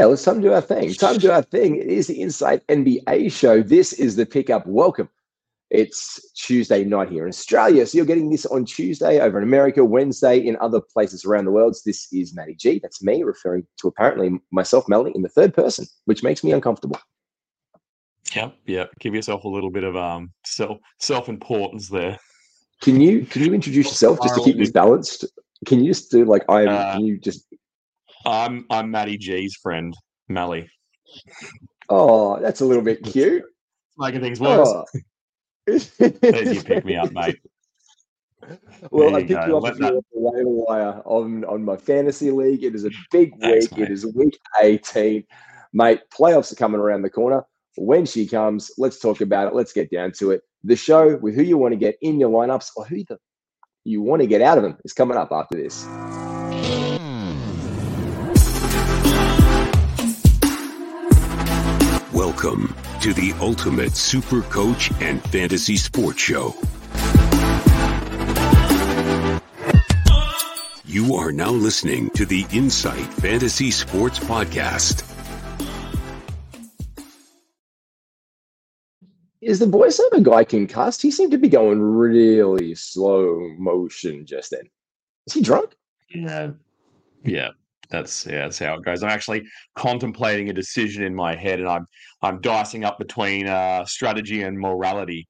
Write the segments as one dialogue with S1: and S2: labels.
S1: Yeah, let's time to do our thing. Time to do our thing. It is the Insight NBA show. This is the pickup. Welcome. It's Tuesday night here in Australia. So you're getting this on Tuesday over in America, Wednesday in other places around the world. This is Matty G. That's me referring to apparently myself, Melanie, in the third person, which makes me uncomfortable.
S2: Yep, yep. Give yourself a little bit of um self self importance there.
S1: Can you can you introduce yourself just to keep this balanced? Can you just do like I? Uh, can you just
S2: I'm I'm Matty G's friend, Mally.
S1: Oh, that's a little bit cute.
S2: Making things worse. Oh. There's you pick me up, mate.
S1: Well, I picked you up the waiver wire on, on my fantasy league. It is a big Thanks, week. Mate. It is week 18. Mate, playoffs are coming around the corner. When she comes, let's talk about it. Let's get down to it. The show with who you want to get in your lineups or who the, you want to get out of them is coming up after this.
S3: Welcome to the Ultimate Super Coach and Fantasy Sports Show. You are now listening to the Insight Fantasy Sports Podcast.
S1: Is the voiceover guy concussed? He seemed to be going really slow motion just then. Is he drunk?
S2: Yeah. Yeah that's yeah, that's how it goes. I'm actually contemplating a decision in my head, and I'm I'm dicing up between uh, strategy and morality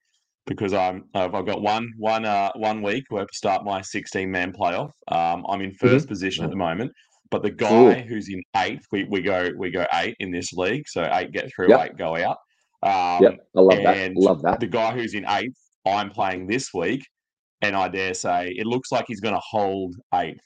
S2: because I'm I've, I've got one one uh, one week where I start my 16 man playoff. Um, I'm in 1st mm-hmm. position at the moment, but the guy Ooh. who's in eighth, we, we go we go eight in this league, so eight get through, yep. eight go out.
S1: Um, yep, I love that. Love that.
S2: The guy who's in eighth, I'm playing this week, and I dare say it looks like he's going to hold eighth.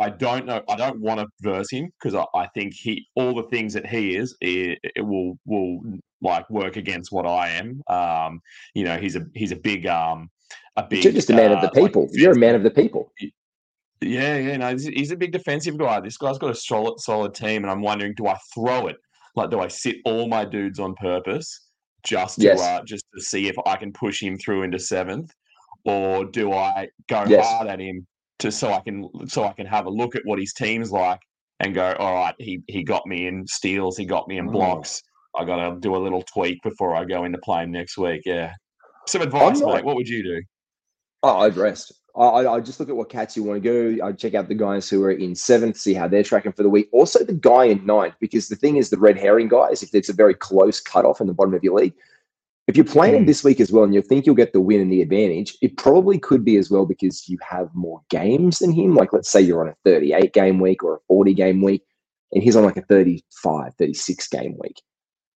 S2: I don't know. I don't want to verse him because I, I, think he all the things that he is, it, it, will will like work against what I am. Um, you know, he's a he's a big um a big.
S1: You're just a man uh, of the uh, people. Like, You're a man of the people.
S2: Yeah, yeah, no, he's a big defensive guy. This guy's got a solid solid team, and I'm wondering, do I throw it? Like, do I sit all my dudes on purpose just to yes. uh, just to see if I can push him through into seventh, or do I go yes. hard at him to so I can so I can have a look at what his team's like and go, all right, he he got me in steals, he got me in mm. blocks. I got to do a little tweak before I go into playing next week. Yeah, some advice, not, mate. What would you do?
S1: Oh, I'd rest. I, I just look at what cats you want to go. I'd check out the guys who are in seventh, see how they're tracking for the week. Also, the guy in ninth, because the thing is, the red herring guys, if it's a very close cutoff in the bottom of your league, if you're playing hmm. this week as well and you think you'll get the win and the advantage, it probably could be as well because you have more games than him. Like, let's say you're on a 38 game week or a 40 game week, and he's on like a 35, 36 game week.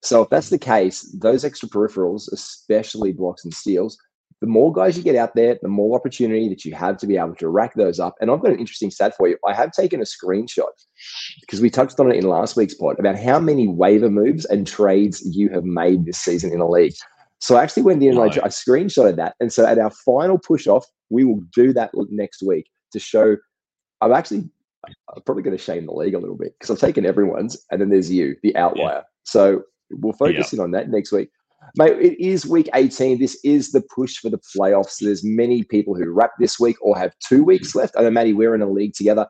S1: So, if that's the case, those extra peripherals, especially blocks and steals, the more guys you get out there, the more opportunity that you have to be able to rack those up. And I've got an interesting stat for you. I have taken a screenshot because we touched on it in last week's pod about how many waiver moves and trades you have made this season in the league. So I actually went in and I, I screenshotted that. And so at our final push off, we will do that next week to show. I'm actually I'm probably going to shame the league a little bit because I've taken everyone's and then there's you, the outlier. Yeah. So we'll focus yeah. in on that next week. Mate, it is week 18. This is the push for the playoffs. There's many people who wrap this week or have two weeks mm. left. I know, Matty, we're in a league together.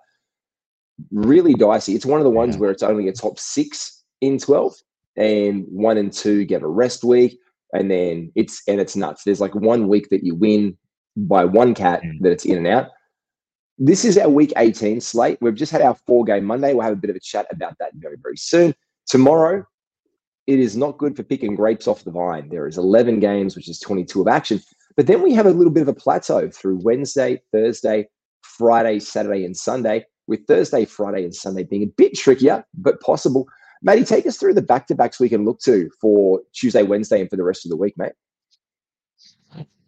S1: Really dicey. It's one of the ones yeah. where it's only a top six in 12, and one and two get a rest week and then it's and it's nuts. There's like one week that you win by one cat mm. that it's in and out. This is our week 18 slate. We've just had our four game Monday. We'll have a bit of a chat about that very, very soon. Tomorrow, it is not good for picking grapes off the vine. There is 11 games, which is 22 of action. But then we have a little bit of a plateau through Wednesday, Thursday, Friday, Saturday, and Sunday, with Thursday, Friday, and Sunday being a bit trickier, but possible. Matty, take us through the back to backs we can look to for Tuesday, Wednesday, and for the rest of the week, mate.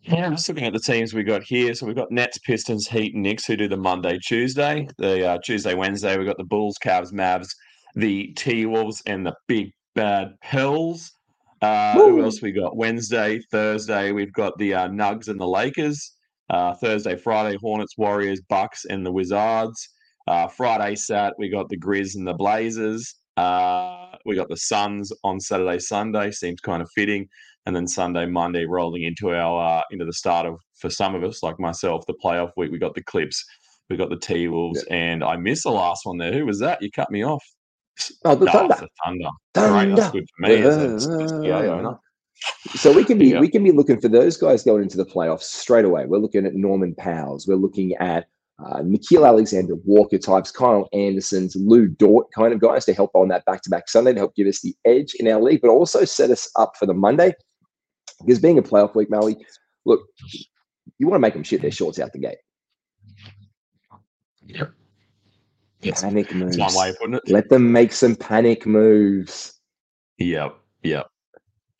S2: Yeah, I'm just looking at the teams we got here. So we've got Nets, Pistons, Heat, and Knicks who do the Monday, Tuesday. The uh, Tuesday, Wednesday, we've got the Bulls, Cavs, Mavs, the T Wolves, and the Big Bad Pels. Uh, who else we got? Wednesday, Thursday, we've got the uh, Nugs and the Lakers. Uh, Thursday, Friday, Hornets, Warriors, Bucks, and the Wizards. Uh, Friday, Sat, we got the Grizz and the Blazers. Uh, we got the Suns on Saturday, Sunday. Seems kind of fitting, and then Sunday, Monday, rolling into our uh, into the start of for some of us, like myself, the playoff week. We got the Clips, we got the T Wolves, yeah. and I missed the last one there. Who was that? You cut me off.
S1: Oh, the
S2: No,
S1: Thunder.
S2: the Thunder. Great, that's
S1: Thunder.
S2: good for me CSPA owner.
S1: So we can be
S2: Yeah.
S1: we can be looking for those guys going into the playoffs straight away. We're looking at Norman Powell's. We're looking at uh, Nickeil Alexander Walker types, Kyle Anderson's, Lu Dort kind of guys to help on that back to back Sunday to help give us the edge in our league, but also set us up for the Monday. Because being a playoff week, Mally, look, you want to make them shit their shorts out the gate.
S2: Yep. Yes.
S1: Panic moves.
S2: That's one way of putting it.
S1: Let them make some panic moves.
S2: Yep, yep,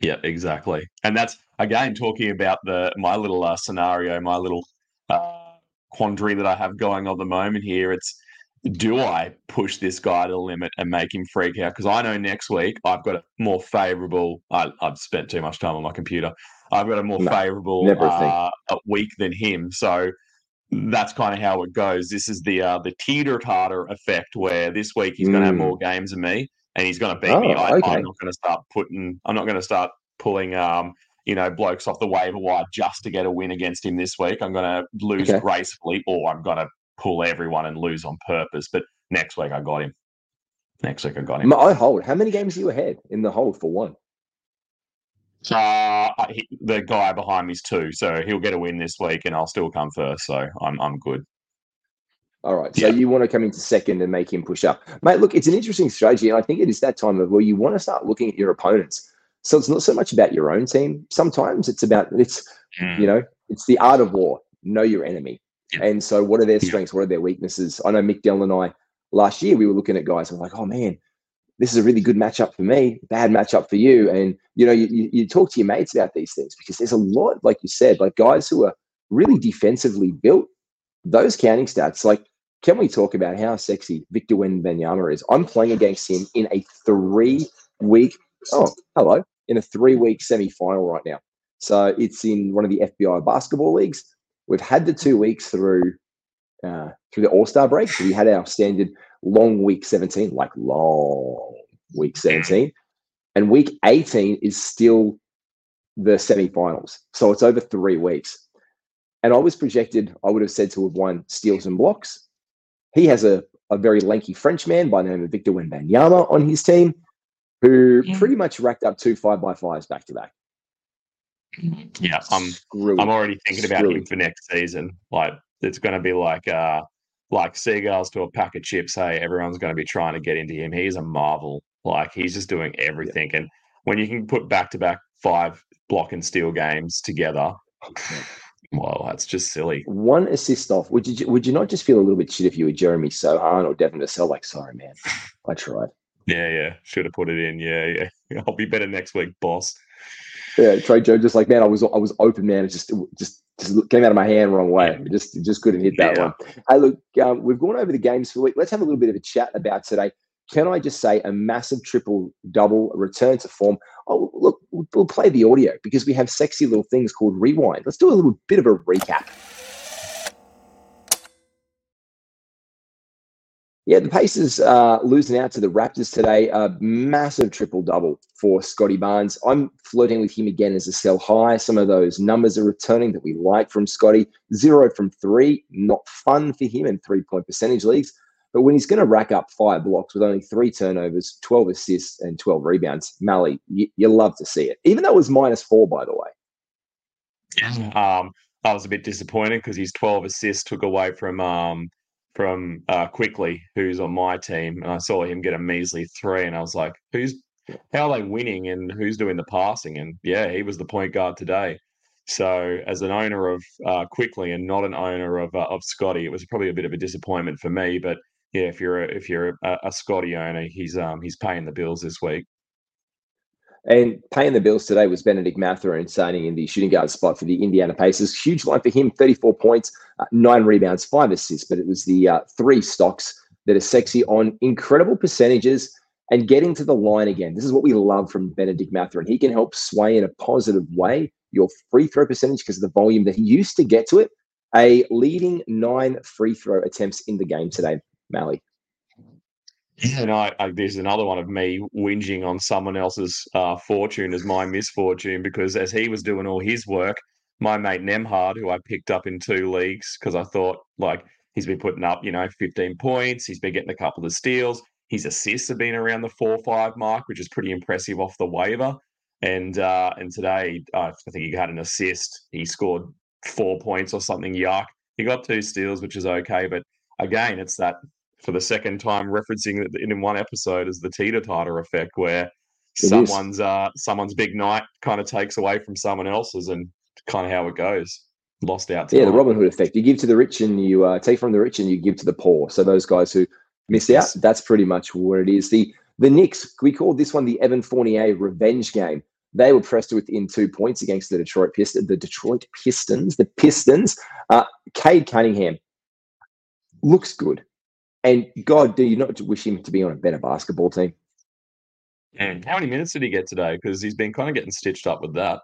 S2: yep, exactly. And that's again talking about the my little uh, scenario, my little quandary that I have going on at the moment here. It's do I push this guy to the limit and make him freak out? Because I know next week I've got a more favourable. I, I've spent too much time on my computer. I've got a more
S1: No,
S2: favourable
S1: never a thing.
S2: uh, week than him. So that's kind of how it goes. This is the uh, the teeter totter effect, where this week he's going to have
S1: Mm.
S2: more games than me, and he's going to beat me.
S1: Oh,
S2: I,
S1: okay.
S2: I'm not going to start putting. I'm not going to start pulling. Um, you know, blokes off the waiver wire just to get a win against him this week. I'm going to lose
S1: Okay.
S2: gracefully, or I'm going to pull everyone and lose on purpose. But next week I got him. Next week I got him.
S1: I hold. How many games are you ahead in the hold for one?
S2: Uh, he, the guy behind me's two, so he'll get a win this week, and I'll still come first. So I'm I'm good.
S1: All right. So
S2: Yeah.
S1: you want to come into second and make him push up. Mate, look, it's an interesting strategy. And I think it is that time of where you want to start looking at your opponents. So it's not so much about your own team. Sometimes it's about it's mm. you know, it's the art of war. Know your enemy.
S2: Yeah.
S1: And so what are their
S2: Yeah.
S1: strengths? What are their weaknesses? I know Mick Dell and I last year we were looking at guys and we're like, oh man, this is a really good matchup for me, bad matchup for you. And you know, you, you, talk to your mates about these things because there's a lot, like you said, like guys who are really defensively built, those counting stats, like can we talk about how sexy Victor Wembanyama is? I'm playing against him in a three week, oh, hello, in a three week semi final right now. So it's in one of the FBI basketball leagues. We've had the two weeks through uh, through the All Star break. So we had our standard long week 17, like long week 17. And week 18 is still the semi finals. So it's over three weeks. And I was projected, I would have said to have won steals and blocks. He has a, a very lanky Frenchman by the name of Victor Wembanyama on his team, who
S2: Yeah.
S1: pretty much racked up two five by fives back to back.
S2: Yeah, I'm
S1: Screwy.
S2: I'm already thinking about him for next season. Like it's going to be like uh like seagulls to a pack of chips. Hey, everyone's going to be trying to get into him. He's a marvel. Like he's just doing everything. And when you can put back to back five block and steal games together, well, that's just silly.
S1: one assist off. Would you would you not just feel a little bit shit if you were Jeremy Sochan or Devin Vassell? Like, sorry, man, I tried.
S2: Yeah, yeah. Should have put it in. Yeah, yeah. I'll be better next week, boss.
S1: Yeah, Trey Joe just like man, I was I was open, man. It just just just came out of my hand wrong way. Just just couldn't hit that
S2: Yeah.
S1: one. Hey, look, um, we've gone over the games for the week. Let's have a little bit of a chat about today. Can I just say a massive triple double return to form? Oh, look, we'll- we'll play the audio because we have sexy little things called rewind. Let's do a little bit of a recap. Yeah, the Pacers uh, losing out to the Raptors today. A massive triple double for Scottie Barnes. I'm flirting with him again as a sell high. Some of those numbers are returning that we like from Scottie. Zero from three, not fun for him in three point percentage leagues. But when he's going to rack up five blocks with only three turnovers, 12 assists, and 12 rebounds, Mally, you, you love to see it. Even though it was minus four, by the way.
S2: Um, I was a bit disappointed because his 12 assists took away from um from uh Quickley, who's on my team, and I saw him get a measly three, and I was like, who's how are they winning and who's doing the passing? And yeah, he was the point guard today. So as an owner of uh, Quickley and not an owner of uh, of Scottie, it was probably a bit of a disappointment for me. But yeah, if you're a, if you're a, a Scottie owner, he's um he's paying the bills this week.
S1: And paying the bills today was Bennedict Mathurin signing in the shooting guard spot for the Indiana Pacers. Huge line for him, 34 points, uh, nine rebounds, five assists. But it was the uh, three stocks that are sexy on incredible percentages and getting to the line again. This is what we love from Bennedict Mathurin. He can help sway in a positive way your free throw percentage because of the volume that he used to get to it. A leading nine free throw attempts in the game today, Mally.
S2: And I, I there's another one of me whinging on someone else's uh, fortune as my misfortune because as he was doing all his work, my mate Nembhard, who I picked up in two leagues because I thought like he's been putting up, you know, 15 points, he's been getting a couple of steals. His assists have been around the four five mark, which is pretty impressive off the waiver. And uh, and today, uh, I think he had an assist. He scored four points or something. Yuck. He got two steals, which is okay. But again, it's that for the second time referencing it in one episode as the teeter totter effect, where
S1: It
S2: someone's uh, someone's big night kind of takes away from someone else's, and kind of how it goes. Lost out.
S1: Yeah, the. Robin Hood effect. You give to the rich and you uh, take from the rich and you give to the poor. So those guys who miss out, that's pretty much what it is. The the Knicks, we called this one the Evan Fournier revenge game. They were pressed within two points against the Detroit Pistons. The Detroit Pistons, the Pistons. Uh, Cade Cunningham looks good, and God, do you not wish him to be on a better basketball team?
S2: And how many minutes did he get today? Because he's been kind of getting stitched up with that.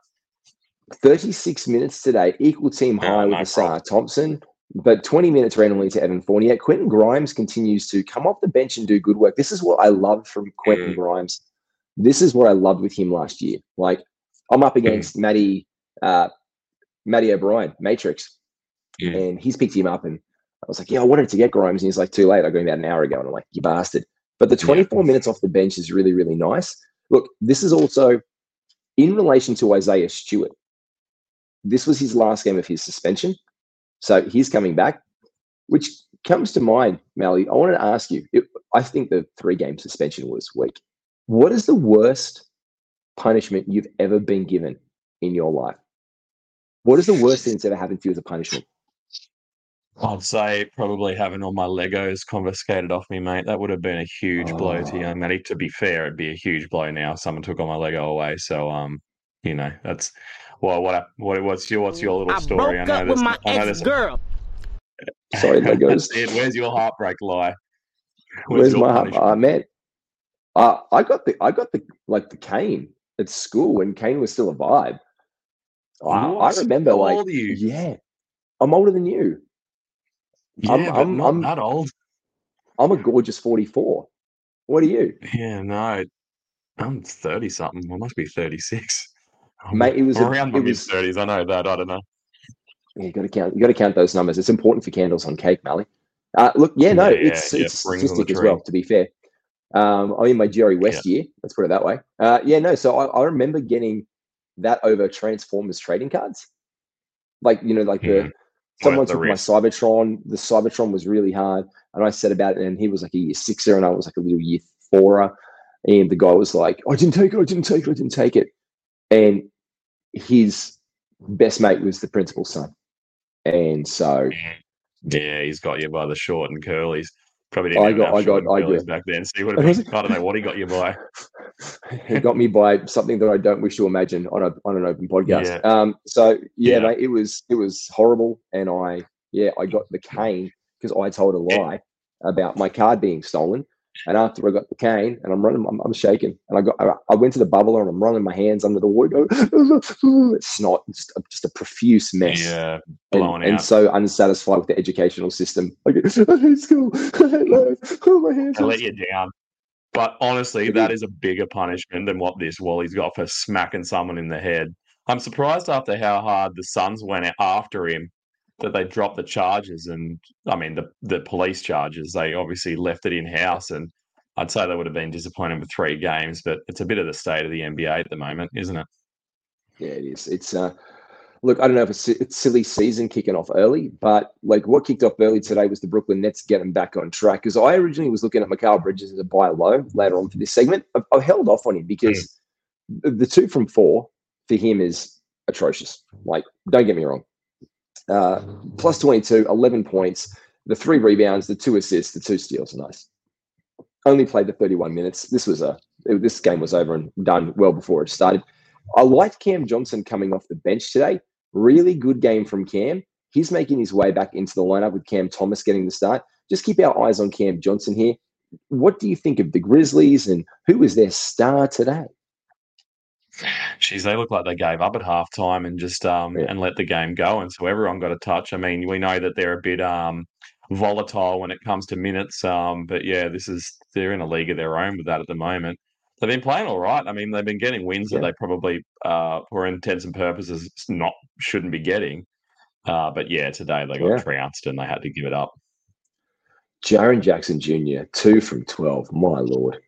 S1: 36 minutes today, equal team
S2: Yeah,
S1: high with
S2: no
S1: Ausar
S2: problem.
S1: Thompson, but 20 minutes randomly to Evan Fournier. Quentin Grimes continues to come off the bench and do good work. This is what I love from Quentin
S2: Mm.
S1: Grimes. This is what I loved with him last year. Like I'm up against Matty, uh, Matty O'Brien, Matrix,
S2: Mm.
S1: and he's picked him up, and I was like, yeah, I wanted to get Grimes, and he's like, too late. I got him about an hour ago, and I'm like, you bastard. But the 24 minutes off the bench is really, really nice. Look, this is also in relation to Isaiah Stewart. This was his last game of his suspension. So he's coming back, which comes to mind, Mally. I wanted to ask you it, I think the three game suspension was weak. What is the worst punishment you've ever been given in your life? What is the worst thing that's ever happened to you as a punishment?
S2: I'd say probably having all my Legos confiscated off me, mate. That would have been a huge blow to
S1: Oh.
S2: young Matty. To be fair, it'd be a huge blow now. if Someone took all my Lego away. So, um, you know, that's well, what, what, what's your, what's your little
S4: I
S2: story?
S4: broke up with my
S2: I know
S4: ex
S2: there's-
S4: girl.
S1: Sorry, Legos.
S2: That's it. Where's your heartbreak lie?
S1: Where's
S2: your
S1: my
S2: punishment?
S1: uh, man? Uh, I got the I got the like the cane at school when cane was still a vibe. I, I remember
S2: How
S1: like
S2: old are you?
S1: yeah, I'm older than you.
S2: Yeah,
S1: I'm- I'm-
S2: not
S1: I'm-
S2: that old.
S1: I'm a gorgeous 44. What are you,
S2: Yeah, no, I'm thirty something. I must be thirty six.
S1: mate? It was
S2: around my
S1: it
S2: mid
S1: was
S2: thirties. I know that. I don't know.
S1: Yeah, you got to count. You got to count those numbers. It's important for candles on cake, Mally. Uh, look, yeah, no,
S2: Yeah,
S1: it's
S2: yeah,
S1: it's statistic as well. To be fair, um, I'm in my Jerry West year. Let's put it that way. Uh, yeah, no. So I, I remember getting that over Transformers trading cards, like you know, like the
S2: Mhm.
S1: Someone took my. Cybertron. The Cybertron was really hard, and I said about it, and he was like a year sixer, and I was like a little year fourer, and the guy was like, "I didn't take it. I didn't take it. I didn't take it," and his best mate was the principal's son. And so
S2: Yeah, he's got you by the short and curlies. Probably
S1: I
S2: didn't even
S1: got- I got- I got-
S2: back then. So he would have been, I don't know what he got you by.
S1: he got me by something that I don't wish to imagine on a on an open podcast.
S2: Yeah.
S1: Um, so yeah,
S2: Yeah.
S1: mate, it was it was horrible, and I yeah I got the cane because I told a
S2: Yeah.
S1: lie about my card being stolen. And after I got the cane, and I'm running, I'm, I'm shaking, and I got I, I went to the bubbler, and I'm running my hands under the water, it's snot, just a, just a profuse mess.
S2: Yeah,
S1: and, and so unsatisfied with the educational system. Like, I hate school. I hate life. Oh, my hands. are
S2: let you down. But honestly, that
S1: is.
S2: is a bigger punishment than what this Wally's got for smacking someone in the head. I'm surprised after how hard the Suns went after him that they dropped the charges. And I mean, the, the police charges, they obviously left it in house. And I'd say they would have been disappointed with three games, but it's a bit of the state of the NBA at the moment, isn't it?
S1: Yeah, it is. It's uh, look. I don't know if it's, it's silly season kicking off early, but like what kicked off early today was the Brooklyn Nets getting back on track. Because I originally was looking at Mikal Bridges as a buy low later on for this segment. I've, I've held off on him because the, the two from four for him is atrocious. Like, don't get me wrong. Uh, plus 22, 11 points, the three rebounds, the two assists, the two steals. Nice. Only played the 31 minutes. This was a it- this game was over and done well before it started. I liked Cam Johnson coming off the bench today. Really good game from Cam. He's making his way back into the lineup with Cam Thomas getting the start. Just keep our eyes on Cam Johnson here. What do you think of the Grizzlies and who was their star today?
S2: Geez, they look like they gave up at halftime and just um
S1: Yeah.
S2: and let the game go, and so everyone got a touch. I mean, we know that they're a bit um volatile when it comes to minutes, um, but yeah, this is they're in a league of their own with that at the moment. They've been playing all right. I mean, they've been getting wins
S1: Yeah.
S2: that they probably, uh, for intents and purposes, not shouldn't be getting. Uh, but yeah, today they got
S1: Yeah.
S2: trounced and they had to give it up.
S1: Jaren Jackson Jr. two from twelve. My lord,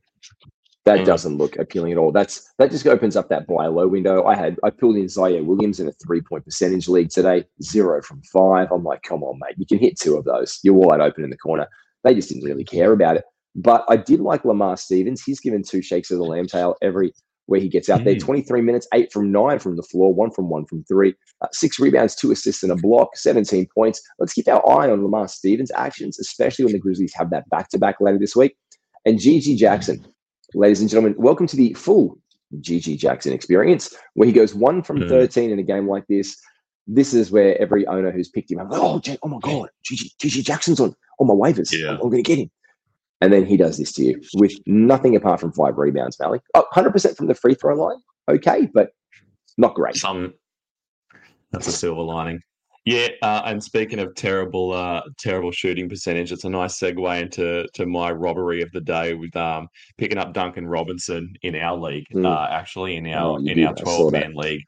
S1: that
S2: Mm.
S1: doesn't look appealing at all. That's that just opens up that buy low window. I had I pulled in Ziaire Williams in a three point percentage league today, zero from five. I'm like, come on, mate, you can hit two of those. You're wide open in the corner. They just didn't really care about it. But I did like Lamar Stevens. He's given two shakes of the lamb tail every where he gets out there.
S2: Mm.
S1: 23 minutes, eight from nine from the floor, one from one from three, uh, six rebounds, two assists, and a block, 17 points. Let's keep our eye on Lamar Stevens' actions, especially when the Grizzlies have that back to back later this week. And GG Jackson, ladies and gentlemen, welcome to the full GG Jackson experience, where he goes one from
S2: Mm.
S1: 13 in a game like this. This is where every owner who's picked him up, oh, J- oh my God, GG, GG Jackson's on, on my waivers.
S2: Yeah.
S1: I'm, going to get him. And then he does this to you with nothing apart from five rebounds, Malik. Oh, 100% from the free throw line. Okay, but not great.
S2: Some that's a silver lining. Yeah, uh, and speaking of terrible, uh, terrible shooting percentage, it's a nice segue into to my robbery of the day with um, picking up Duncan Robinson in our league,
S1: Mm.
S2: uh, actually in our
S1: Oh,
S2: in
S1: did.
S2: our twelve man league,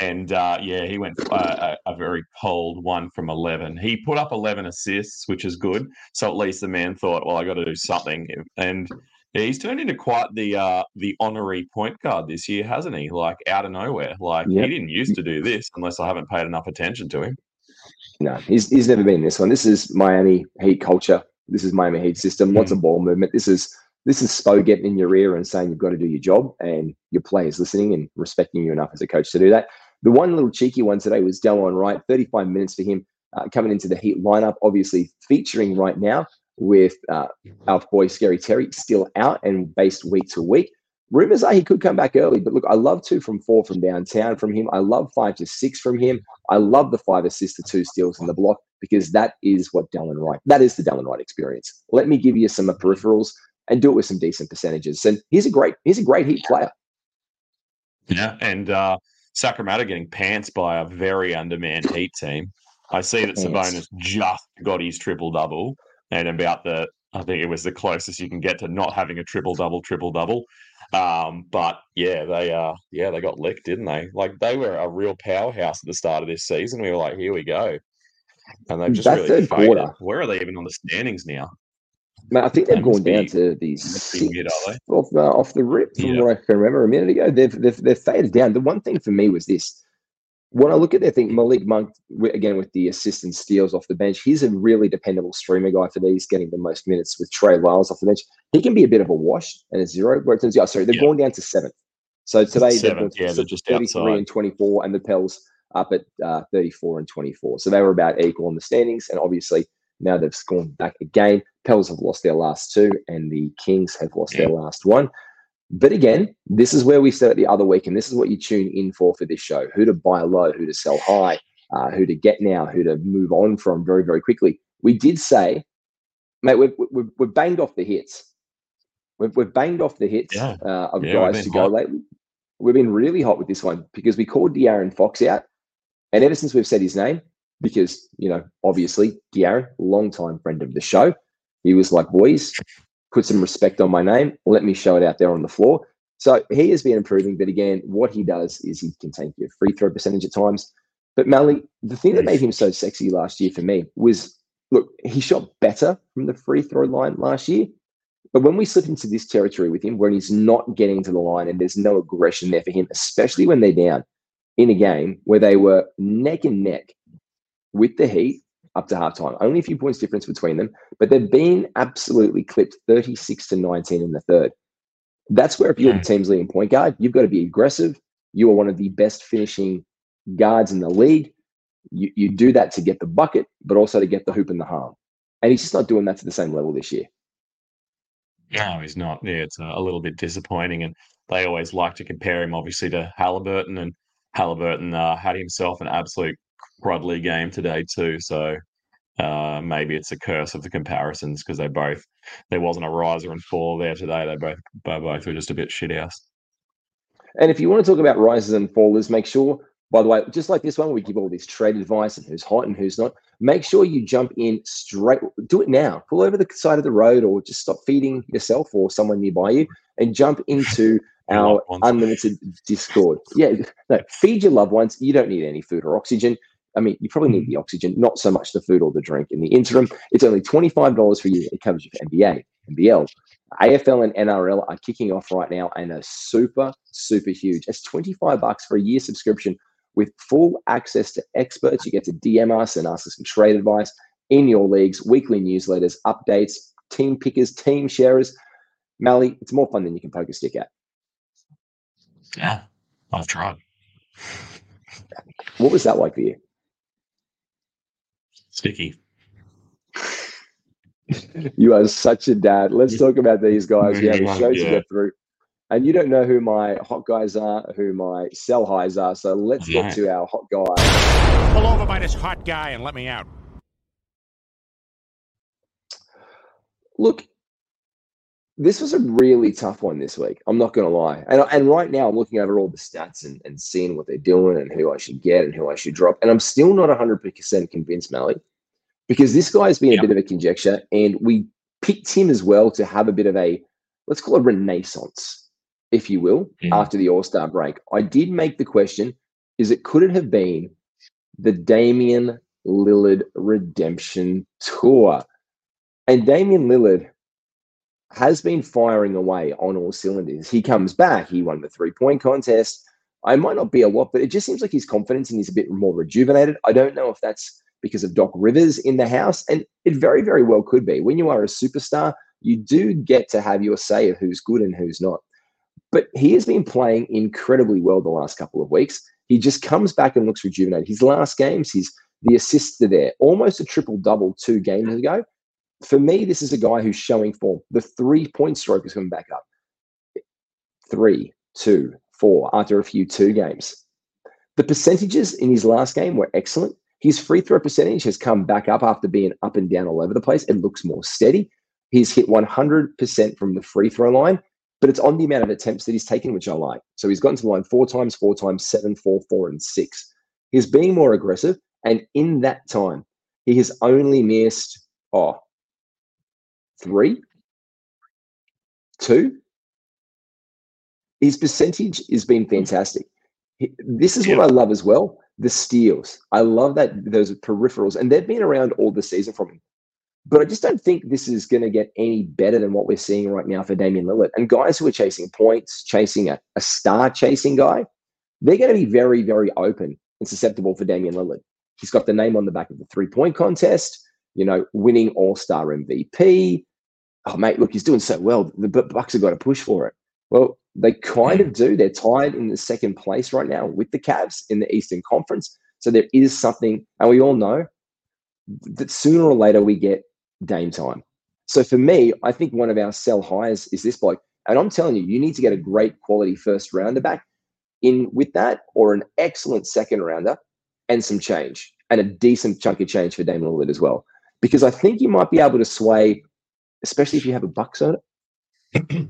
S2: and uh, yeah, he went uh, a, a very cold one from eleven. He put up eleven assists, which is good. So at least the man thought, well, I got to do something, and yeah, he's turned into quite the uh, the honorary point guard this year, hasn't he? Like out of nowhere. Like
S1: Yep.
S2: he didn't used to do this unless I haven't paid enough attention to him.
S1: No, he's, he's never been in this one. This is Miami Heat culture. This is Miami Heat system. Lots of ball movement. This is this is Spo getting in your ear and saying you've got to do your job, and your players listening and respecting you enough as a coach to do that. The one little cheeky one today was Delon Wright. 35 minutes for him uh, coming into the Heat lineup, obviously featuring right now with uh, our boy Scary Terry still out and based week to week. Rumors are he could come back early, but look, I love two from four from downtown from him. I love five to six from him. I love the five assists, the two steals, and the block because that is what Delon Wright. That is the Delon Wright experience. Let me give you some peripherals and do it with some decent percentages. And he's a great, he's a great Heat player.
S2: Yeah, and uh, Sacramento getting pants by a very undermanned Heat team. I see that Sabonis just got his triple double, and about the I think it was the closest you can get to not having a triple double, triple double. Um, but yeah, they uh yeah they got licked, didn't they? Like they were a real powerhouse at the start of this season. We were like, here we go, and they've just
S1: That
S2: really faded. Where are they even on the standings now?
S1: Man, I think they've gone down to the
S2: must be
S1: six
S2: mid,
S1: off, uh, off the rip from
S2: Yeah.
S1: what I can remember a minute ago. They've, they've, they've faded down. The one thing for me was this. When I look at their thing, Malik Monk, again with the assist and steals off the bench, he's a really dependable streamer guy for these, getting the most minutes with Trey Lyles off the bench. He can be a bit of a wash and a zero, where it turns out, sorry, they've
S2: Yeah.
S1: gone down to seventh. So today
S2: Seventh,
S1: to
S2: yeah, they're just
S1: 33
S2: outside.
S1: and 24, and the Pels up at uh, 34 and 24. So they were about equal in the standings, and obviously now they've gone back again. Pels have lost their last two, and the Kings have lost their last one. But again, this is where we said it the other week, and this is what you tune in for for this show: who to buy low, who to sell high, uh, who to get now, who to move on from very, very quickly. We did say, mate, we've, we've, we've banged off the hits. We've, we've banged off the hits
S2: Yeah.
S1: uh, of
S2: Yeah,
S1: guys to
S2: been
S1: go
S2: hot.
S1: lately. We've been really hot with this one because we called De'Aaron Fox out, and ever since we've said his name, because you know, obviously, De'Aaron, longtime friend of the show, he was like, "Boys, put some respect on my name. Let me show it out there on the floor." So he has been improving, but again, what he does is he can take your free throw percentage at times. But Mally, the thing that made him so sexy last year for me was look, he shot better from the free throw line last year. But when we slip into this territory with him, where he's not getting to the line and there's no aggression there for him, especially when they're down in a game where they were neck and neck with the Heat up to half time. only a few points difference between them, but they've been absolutely clipped 36 to 19 in the third. That's where if you're the team's leading point guard, you've got to be aggressive. You are one of the best finishing guards in the league. You, you do that to get the bucket, but also to get the hoop and the harm. And he's just not doing that to the same level this year.
S2: No, he's not. Yeah, it's a, a little bit disappointing, and they always like to compare him, obviously, to Halliburton, and Halliburton uh, had himself an absolute crudly game today too. So uh, maybe it's a curse of the comparisons because they both there wasn't a riser and fall there today. They both they both were just a bit shit house.
S1: And if you want to talk about rises and fallers, make sure, by the way, just like this one, we give all this trade advice and who's hot and who's not. Make sure you jump in straight. Do it now. Pull over the side of the road or just stop feeding yourself or someone nearby you and jump into our unlimited Discord. Yeah, no, feed your loved ones. You don't need any food or oxygen. I mean, you probably need mm. the oxygen, not so much the food or the drink. In the interim, it's only $25 for you. It covers you for NBA, NBL, AFL, and NRL are kicking off right now and are super, super huge. It's 25 bucks for a year subscription with full access to experts. You get to DM us and ask us some trade advice in your leagues, weekly newsletters, updates, team pickers, team sharers. Mally, it's more fun than you can poke a stick at.
S2: Yeah, I've tried.
S1: What was that like for you?
S2: Sticky.
S1: You are such a dad. Let's talk about these guys. We have a show
S2: Yeah.
S1: to get through. And you don't know who my hot guys are, who my sell highs are. So let's get to our hot guy.
S4: Pull over by this hot guy and let me out.
S1: Look, this was a really tough one this week. I'm not going to lie. And, and right now, I'm looking over all the stats and, and seeing what they're doing and who I should get and who I should drop. And I'm still not 100% convinced, Mally, because this guy's been
S2: Yep.
S1: a bit of a conjecture. And we picked him as well to have a bit of a, let's call it renaissance, if you will,
S2: Mm.
S1: after the All Star break. I did make the question is it could it have been the Damian Lillard redemption tour? And Damian Lillard has been firing away on all cylinders. He comes back. He won the three point contest. I might not be a lot, but it just seems like his confidence and he's a bit more rejuvenated. I don't know if that's because of Doc Rivers in the house, and it very, very well could be. When you are a superstar, you do get to have your say of who's good and who's not. But he has been playing incredibly well the last couple of weeks. He just comes back and looks rejuvenated. His last games, he's the assists are there, almost a triple double two games ago for me, this is a guy who's showing form. The three point stroke is coming back up. Three, two, four, after a few two games. The percentages in his last game were excellent. His free throw percentage has come back up after being up and down all over the place. It looks more steady. He's hit 100% from the free throw line, but it's on the amount of attempts that he's taken, which I like. So he's gotten to the line four times, four times, seven, four, four, and six. He's being more aggressive. And in that time, he has only missed, oh, three, two. His percentage has been hmm. fantastic. This is what I love as well. The steals. I love that those peripherals, and they've been around all the season from him. But I just don't think this is going to get any better than what we're seeing right now for Damian Lillard. And guys who are chasing points, chasing a, a star chasing guy, they're going to be very, very open and susceptible for Damian Lillard. He's got the name on the back of the three point contest, you know, winning all star MVP. Oh, mate, look, he's doing so well. The Bucks have got to push for it. Well, they kind of do. They're tied in the second place right now with the Cavs in the Eastern Conference. So there is something, and we all know that sooner or later we get Dame time. So for me, I think one of our sell highs is this bloke. And I'm telling you, you need to get a great quality first rounder back in with that, or an excellent second rounder and some change and a decent chunk of change for Damian Lillard as well. Because I think you might be able to sway, especially if you have a Bucks on it.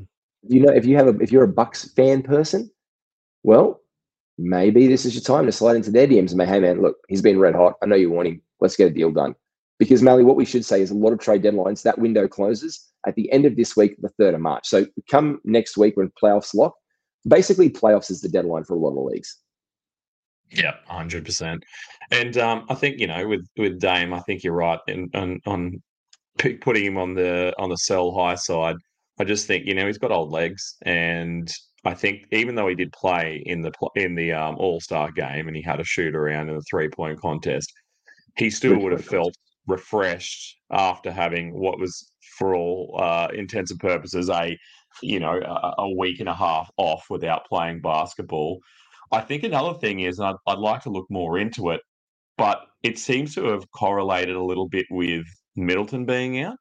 S1: you know, if you have a if you're a Bucks fan person, well, maybe this is your time to slide into their DMs and say, hey man, look, he's been red hot. I know you want him. Let's get a deal done. Because Mally, what we should say is a lot of trade deadlines, that window closes at the end of this week, the 3rd of March. So come next week when playoffs lock, basically playoffs is the deadline for a lot of leagues.
S2: Yeah, hundred percent. And um, I think you know with with Dame, I think you're right in, on on putting him on the on the sell high side. I just think you know he's got old legs, and I think even though he did play in the pl- in the um, All Star game and he had a shoot around in the three point contest, he still would have felt refreshed after having what was for all uh, intents and purposes a you know a, a week and a half off without playing basketball. I think another thing is, and I'd, I'd like to look more into it, but it seems to have correlated a little bit with Middleton being out.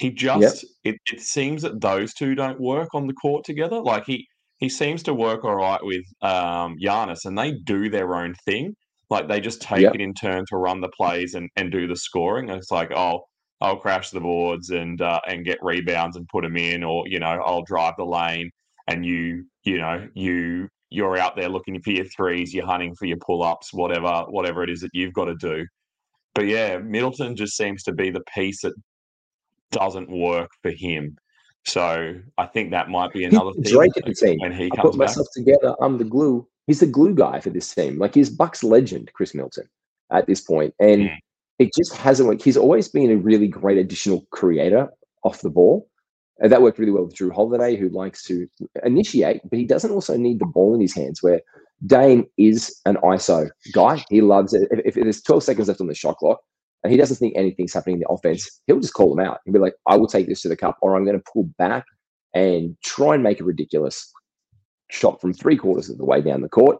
S2: He just it, it seems that those two don't work on the court together. Like he he seems to work all right with um Giannis and they do their own thing. Like they just take
S1: Yep.
S2: it in turn to run the plays and, and do the scoring. And it's like, oh, I'll crash the boards and uh, and get rebounds and put them in, or you know, I'll drive the lane and you you know you you're out there looking for your threes, you're hunting for your pull ups, whatever whatever it is that you've got to do. But yeah, Middleton just seems to be the piece that doesn't work for him. So I think that might be another
S1: He's
S2: thing
S1: Drake at the team.
S2: when he
S1: I
S2: comes
S1: put
S2: back.
S1: myself together. I'm the glue. He's the glue guy for this team. Like he's Bucks legend, Khris Middleton. at this point, and
S2: Mm.
S1: it just hasn't worked. He's always been a really great additional creator off the ball. And that worked really well with Jrue Holiday, who likes to initiate, but he doesn't also need the ball in his hands. Where Dame is an ISO guy. He loves it. If, if there's 12 seconds left on the shot clock and he doesn't think anything's happening in the offense, he'll just call them out. He'll be like, I will take this to the cup, or I'm going to pull back and try and make a ridiculous shot from three quarters of the way down the court.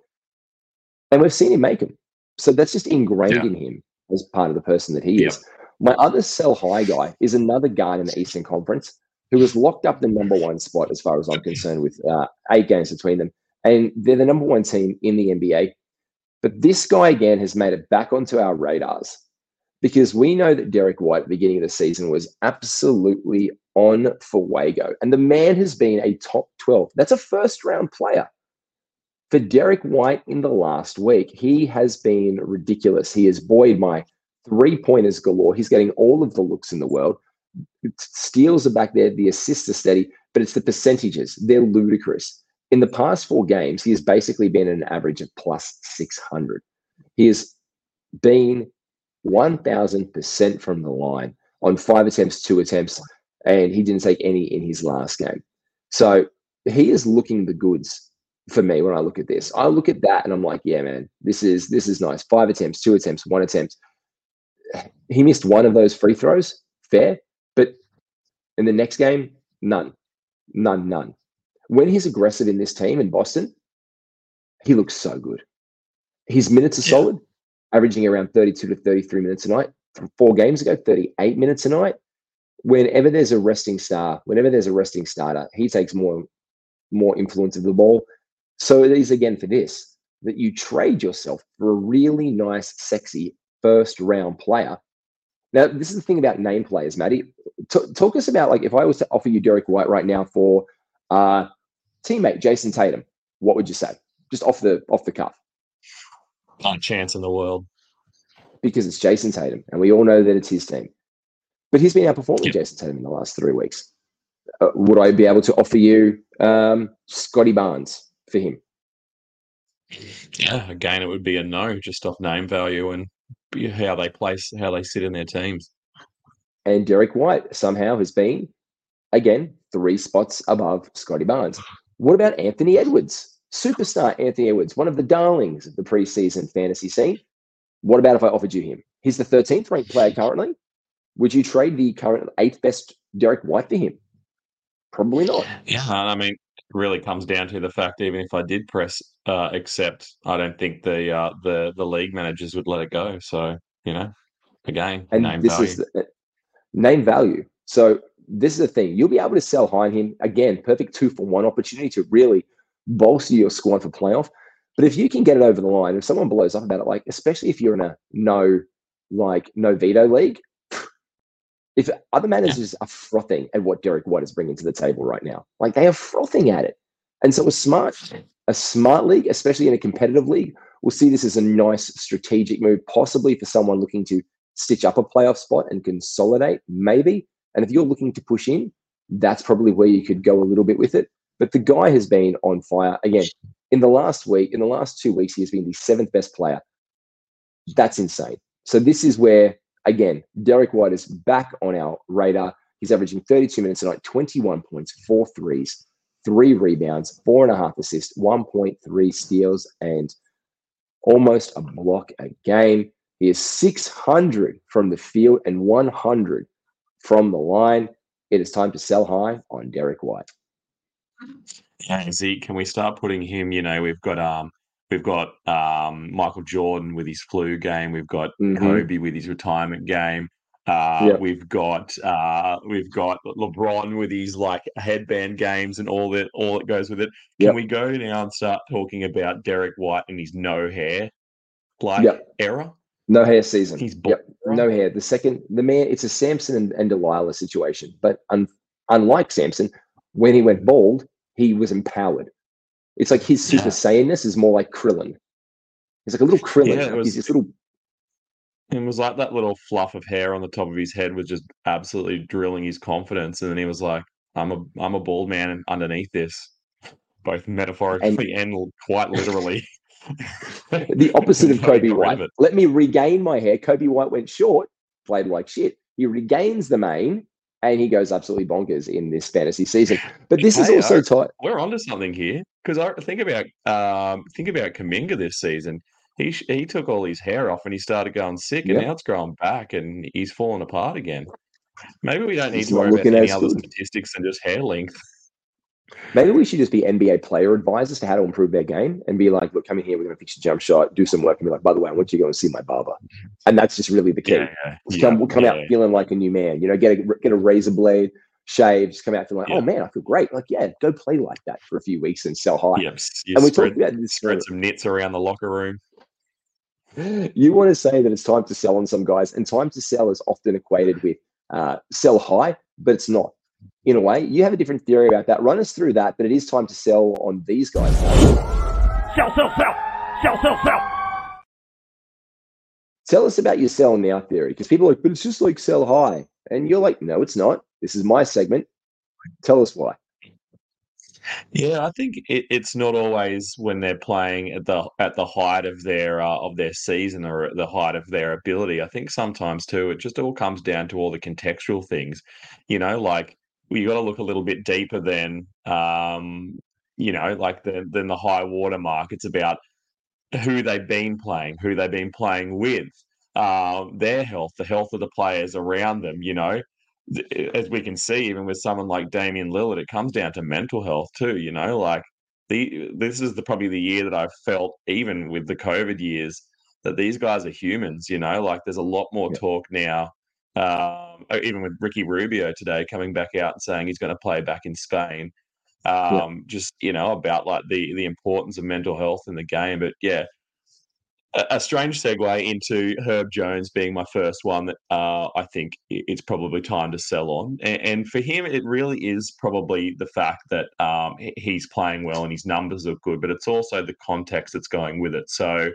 S1: And we've seen him make them. So that's just ingrained
S2: Yeah.
S1: in him as part of the person that he
S2: Yep.
S1: is. My other sell high guy is another guy in the Eastern Conference who has locked up the number one spot as far as I'm concerned with uh, eight games between them. And they're the number one team in the NBA. But this guy again has made it back onto our radars because we know that Derrick White at the beginning of the season was absolutely on for Wago. And the man has been a top 12. That's a first round player. For Derrick White in the last week, he has been ridiculous. He has buoyed my three pointers galore. He's getting all of the looks in the world. Steals are back there, the assists are steady, but it's the percentages. They're ludicrous. In the past four games, he has basically been an average of plus 600. He has been 1000% from the line on five attempts, two attempts, and he didn't take any in his last game. So he is looking the goods for me when I look at this. I look at that and I'm like, yeah, man, this is this is nice. Five attempts, two attempts, one attempt. He missed one of those free throws, fair, but in the next game, none, none, none. When he's aggressive in this team in Boston, he looks so good. His minutes are
S2: Yeah.
S1: solid, averaging around 32 to 33 minutes a night. From four games ago, 38 minutes a night. Whenever there's a resting star, whenever there's a resting starter, he takes more more influence of the ball. So it is again for this that you trade yourself for a really nice, sexy first round player. Now, this is the thing about name players, Matty. T- talk us about like if I was to offer you Derrick White right now for uh, teammate Jayson Tatum, what would you say? Just off the off the cuff,
S2: Not a chance in the world.
S1: because it's Jayson Tatum, and we all know that it's his team. But he's been outperforming
S2: Yep.
S1: Jayson Tatum in the last three weeks. Uh, would I be able to offer you um, Scottie Barnes for him?
S2: Yeah, again, it would be a no, just off name value and how they place, how they sit in their teams.
S1: And Derrick White somehow has been, again, three spots above Scottie Barnes. What about Anthony Edwards? Superstar Anthony Edwards, one of the darlings of the preseason fantasy scene. What about if I offered you him? He's the 13th ranked player currently. Would you trade the current eighth best Derrick White for him? Probably not.
S2: Yeah, I mean, it really comes down to the fact even if I did press uh, accept, I don't think the uh, the the league managers would let it go. So you know, again,
S1: And
S2: name
S1: this
S2: value.
S1: is the, uh, name value. So this is the thing. You'll be able to sell high on him again. Perfect two for one opportunity to really bolster your squad for playoff. But if you can get it over the line, if someone blows up about it, like especially if you're in a no like no veto league, if other managers are frothing at what Derrick White is bringing to the table right now, like they are frothing at it. And so a smart, a smart league, especially in a competitive league, will see this as a nice strategic move, possibly for someone looking to stitch up a playoff spot and consolidate, maybe. And if you're looking to push in, that's probably where you could go a little bit with it. But the guy has been on fire again. In the last week, in the last two weeks, he has been the seventh best player. That's insane. So this is where, again, Derrick White is back on our radar. He's averaging 32 minutes a night, 21 points, four threes, three rebounds, four and a half assists, 1.3 steals, and almost a block a game. He is 600 from the field and 100 from the line. It is time to sell high on Derrick White.
S2: Yeah, Zeke, can we start putting him? You know, we've got um, we've got um, Michael Jordan with his flu game. We've got
S1: Mhm.
S2: Kobe with his retirement game. Uh,
S1: Yep.
S2: We've got uh, we've got LeBron with his like headband games and all that all that goes with it. Can
S1: Yep.
S2: we go now and start talking about Derrick White and his no hair like
S1: Yep.
S2: era?
S1: No hair season.
S2: He's
S1: yep.
S2: bald,
S1: No hair. The second, the man, it's a Samson and, and Delilah situation. But un, unlike Samson, when he went bald, he was empowered. It's like his Super
S2: Yeah.
S1: Is more like Krillin. He's like a little Krillin.
S2: Yeah, it was-
S1: he's this little
S2: It was like that little fluff of hair on the top of his head was just absolutely drilling his confidence, and then he was like, "I'm a I'm a bald man underneath this, both metaphorically and, l- quite literally."
S1: the opposite of
S2: Coby
S1: White.
S2: of.
S1: Let me regain my hair. Coby White went short, played like shit. He regains the mane, and he goes absolutely bonkers in this fantasy season. But this is also tight.
S2: We're onto something here because I think about um, think about Kuminga this season. He he took all his hair off and he started going sick, and
S1: Yeah.
S2: now it's growing back, and he's falling apart again. Maybe we don't need
S1: He's
S2: to worry about any
S1: as
S2: other
S1: good.
S2: statistics than just hair length.
S1: Maybe we should just be NBA player advisors to how to improve their game and be like, look, come in here, we're going to fix your jump shot, do some work, and be like, by the way, I want you to go and see my barber. And that's just really the key.
S2: Yeah, yeah, yeah,
S1: come, we'll come out
S2: yeah.
S1: feeling like a new man. You know, get a get a razor blade, shave, just come out feeling like,
S2: Yeah.
S1: oh man, I feel great. Like, yeah, go play like that for a few weeks and sell high.
S2: Yep, you
S1: And we
S2: spread,
S1: talked about this.
S2: spread some nits around the locker room.
S1: You want to say that it's time to sell on some guys, and time to sell is often equated with uh, sell high, but it's not. In a way, you have a different theory about that. Run us through that, but it is time to sell on these guys.
S4: Sell, sell, sell. Sell, sell, sell.
S1: Tell us about your sell now theory, because people are like, but it's just like sell high, and you're like, no, it's not. This is my segment. Tell us why.
S2: Yeah, I think it, it's not always when they're playing at the at the height of their uh, of their season or at the height of their ability. I think sometimes too, it just all comes down to all the contextual things. You know, like you got to look a little bit deeper than um, you know, like the than the high water mark. It's about who they've been playing, who they've been playing with, uh, their health, the health of the players around them. You know, as we can see, even with someone like Damian Lillard, it comes down to mental health too. You know, like the this is the probably the year that I've felt, even with the COVID years, that these guys are humans. You know, like there's a lot more
S1: Yeah.
S2: talk now. Um, even with Ricky Rubio today coming back out and saying he's going to play back in Spain. Um, just you know about like the the importance of mental health in the game. But yeah, a, a strange segue into Herb Jones being my first one that uh, I think it's probably time to sell on. And, and for him, it really is probably the fact that um, he's playing well and his numbers look good, but it's also the context that's going with it. So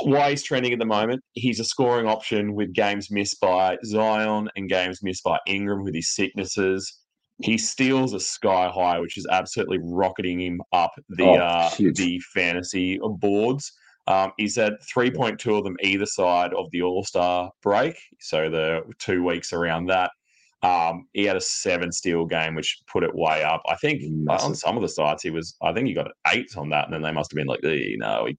S2: why he's trending at the moment, he's a scoring option with games missed by Zion and games missed by Ingram with his sicknesses. He steals a sky high, which is absolutely rocketing him up the
S1: Oh,
S2: uh, the fantasy boards. Um, he's at 3.2 of them either side of the All Star break. So the two weeks around that. Um, he had a seven steal game, which put it way up. I think on some of the sites, he was, I think he got eight on that. And then they must have been like, "Eh, no, we,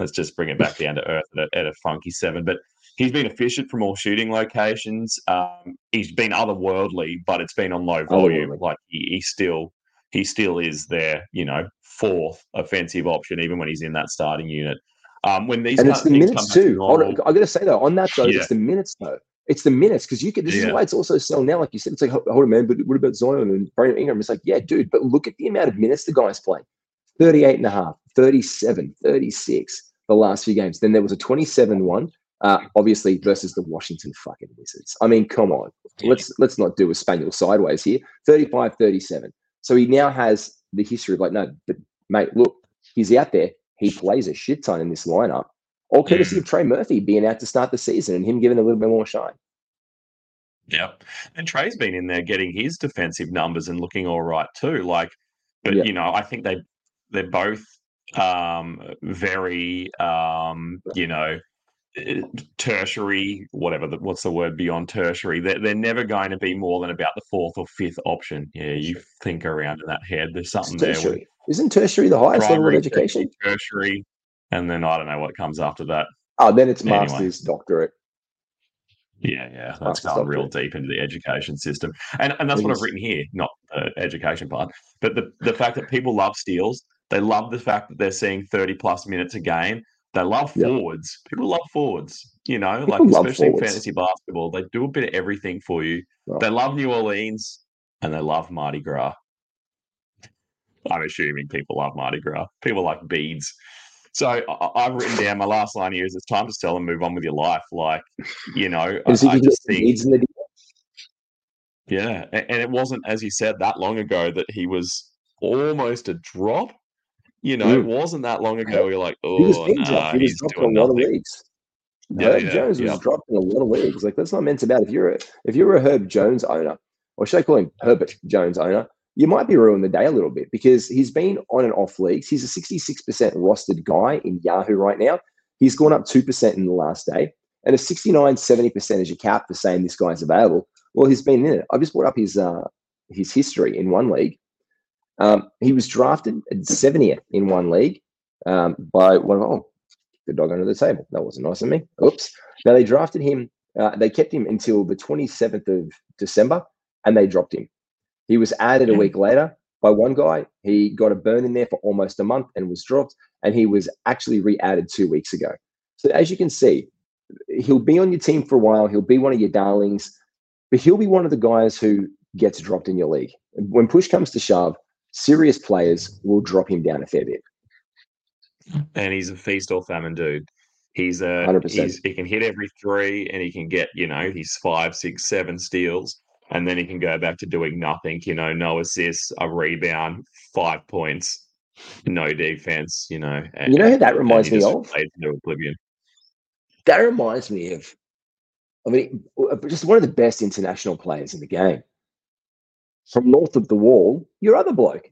S2: let's just bring it back down to earth at a, at a funky seven. But he's been efficient from all shooting locations. Um, he's been otherworldly, but it's been on low volume. Like he, he still, he still is their, you know, fourth offensive option, even when he's in that starting unit. Um, when these
S1: and it's the minutes
S2: come back to
S1: too.
S2: Normal-
S1: I got to say though, on that though,
S2: Yeah.
S1: it's the minutes though. It's the minutes because you could. This is why it's also sell now. Like you said, it's like, hold on, man. But what about Zion and Brandon Ingram? It's like, yeah, dude. But look at the amount of minutes the guys play: 38 and a half, 37, 36 the last few games. Then there was a 27 one, uh, obviously versus the Washington fucking Wizards. I mean, come on. Let's let's not do a spaniel sideways here. 35, 37. So he now has the history of like, no, but mate, look, he's out there. He plays a shit ton in this lineup. All courtesy of Trey Murphy being out to start the season and him giving a little bit more shine.
S2: Yeah. And Trey's been in there getting his defensive numbers and looking all right too. Like, but
S1: Yeah.
S2: you know, I think they they're both um very um, you know, eh, tertiary, whatever the, what's the word beyond tertiary. They're, they're never going to be more than about the fourth or fifth option. Yeah, you think around in that head. There's
S1: It's
S2: something there
S1: tertiary. Isn't tertiary the highest level of education?
S2: tertiary, and then I don't know what comes after that.
S1: Oh, then it's
S2: Anyway.
S1: master's, doctorate.
S2: Yeah, yeah, that's going real deep into the education system, and and that's what I've written here, not the education part, but the the fact that people love steals. They love the fact that they're seeing thirty plus minutes a game. They love
S1: Yep.
S2: forwards. People love forwards. You know,
S1: People
S2: like especially in
S1: forwards.
S2: fantasy basketball, they do a bit of everything for you. They love New Orleans and they love Mardi Gras. I'm assuming people love Mardi Gras. People like beads. So I, I've written down my last line here is it's time to sell and move on with your life. Like, you know, I,
S1: And so you
S2: I just think,
S1: the
S2: yeah. And it wasn't, as you said, that long ago that he was almost a drop. You know, it wasn't that long ago. You're like, oh,
S1: He was
S2: oh, nah,
S1: dropped. He was dropped in a lot of
S2: nothing.
S1: leagues.
S2: Yeah,
S1: Herb
S2: yeah,
S1: Jones was dropped in a lot of leagues. Like that's not meant to bad. If you're a if you're a Herb Jones owner, or should I call him Herbert Jones owner? you might be ruining the day a little bit because he's been on and off leagues. He's a 66% rostered guy in Yahoo right now. He's gone up 2% in the last day. And a 69, 70% as your cap for saying this guy's available. Well, he's been in it. I've just brought up his uh, his history in one league. Um, he was drafted at 70th in one league um, by one. of Oh, the dog under the table. That wasn't nice of me. Oops. Now they drafted him. Uh, they kept him until the 27th of December, and they dropped him. He was added a week later by one guy. He got a burn in there for almost a month and was dropped, and he was actually re-added two weeks ago. So as you can see, he'll be on your team for a while. He'll be one of your darlings, but he'll be one of the guys who gets dropped in your league. When push comes to shove, serious players will drop him down a fair bit.
S2: And he's a feast or famine dude. He's uh, a
S1: 100%.
S2: he's, he can hit every three, and he can get you know he's five, six, seven steals, and then he can go back to doing nothing. You know, no assists, a rebound, five points, no defense. You know, and,
S1: You know who that reminds me of?
S2: oblivion.
S1: That reminds me of, I mean, just one of the best international players in the game. From north of the wall, your other bloke.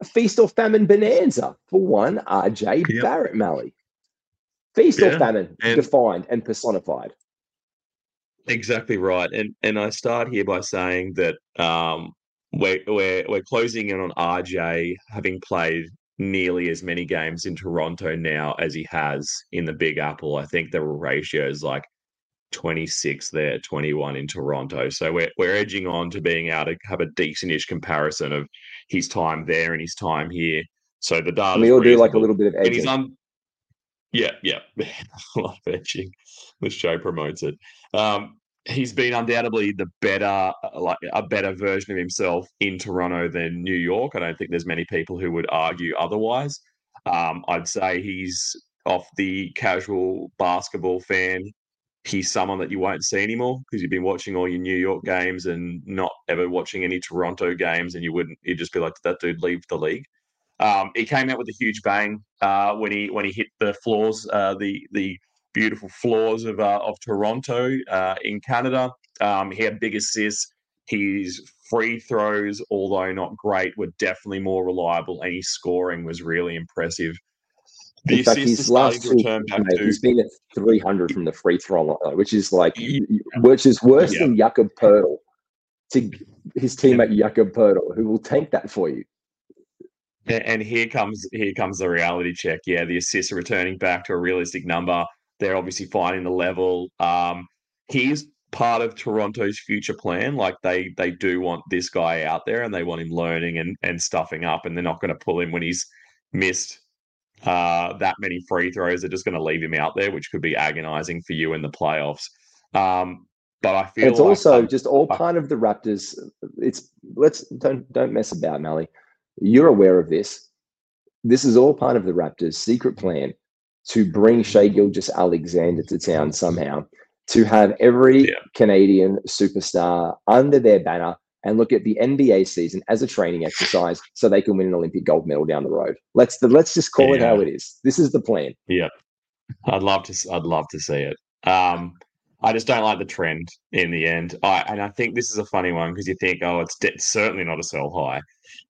S1: A feast or famine bonanza for one, RJ
S2: Yep.
S1: Barrett Malley. Feast or famine
S2: and-
S1: defined and personified.
S2: Exactly right, and and I start here by saying that um, we're we're we're closing in on RJ having played nearly as many games in Toronto now as he has in the Big Apple. I think the ratio is like twenty six there, twenty one in Toronto. So we're we're edging on to being able to have a decentish comparison of his time there and his time here. So the data
S1: And we all do like a little bit of edging.
S2: on. Yeah, yeah, a lot of edging. The show promotes it. Um, he's been undoubtedly the better, uh, like a better version of himself in Toronto than New York. I don't think there's many people who would argue otherwise. Um, I'd say he's off the casual basketball fan. He's someone that you won't see anymore because you've been watching all your New York games and not ever watching any Toronto games, and you wouldn't. You'd just be like, "Did that dude leave the league?" Um, he came out with a huge bang uh, when he when he hit the floors, uh, the the beautiful floors of uh, of Toronto uh, in Canada. Um, he had big assists. His free throws, although not great, were definitely more reliable, and his scoring was really impressive. The
S1: In fact, his last two, mate, he's been at 300 from the free throw line, which is like, which is worse
S2: Yeah.
S1: than Jakob Poeltl to his teammate Jakob Poeltl, who will tank that for you.
S2: And here comes here comes the reality check. Yeah, the assists are returning back to a realistic number. They're obviously finding the level. Um, he's part of Toronto's future plan. Like they they do want this guy out there, and they want him learning and and stuffing up. And they're not going to pull him when he's missed uh, that many free throws. They're just going to leave him out there, which could be agonizing for you in the playoffs. Um, but I feel
S1: it's
S2: like
S1: also
S2: um,
S1: just all
S2: I-
S1: part of the Raptors. It's let's don't don't mess about, Malley. You're aware of this. This is all part of the Raptors' secret plan to bring Shai Gilgeous Alexander to town somehow, to have every
S2: Yeah.
S1: Canadian superstar under their banner and look at the NBA season as a training exercise so they can win an Olympic gold medal down the road. Let's let's just call it how it is. This is the plan.
S2: Yeah, I'd love to. I'd love to see it. Um, I just don't like the trend in the end. I and I think this is a funny one because you think, oh, it's, de- certainly not a sell high,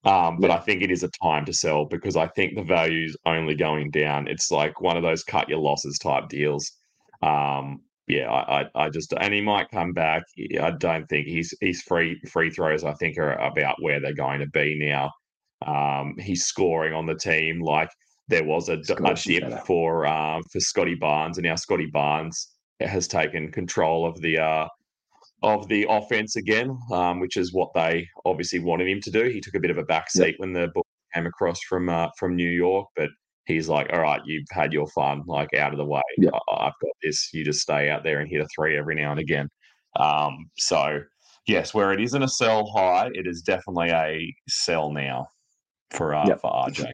S2: um, but I think it is a time to sell because I think the value's only going down. It's like one of those cut your losses type deals. Um, yeah, I, I, I just and he might come back. I don't think he's he's free free throws. I think are about where they're going to be now. Um, he's scoring on the team like there was a, d- a
S1: Scores
S2: dip for um, for Scottie Barnes, and now Scottie Barnes has taken control of the uh, of the offense again, um, which is what they obviously wanted him to do. He took a bit of a back seat when the ball came across from uh, from New York, but he's like, "All right, you've had your fun, like out of the way.
S1: Yeah.
S2: I- I've got this. You just stay out there and hit a three every now and again." Um, so, yes, where it isn't a sell high, it is definitely a sell now for uh,
S1: Yep.
S2: for RJ.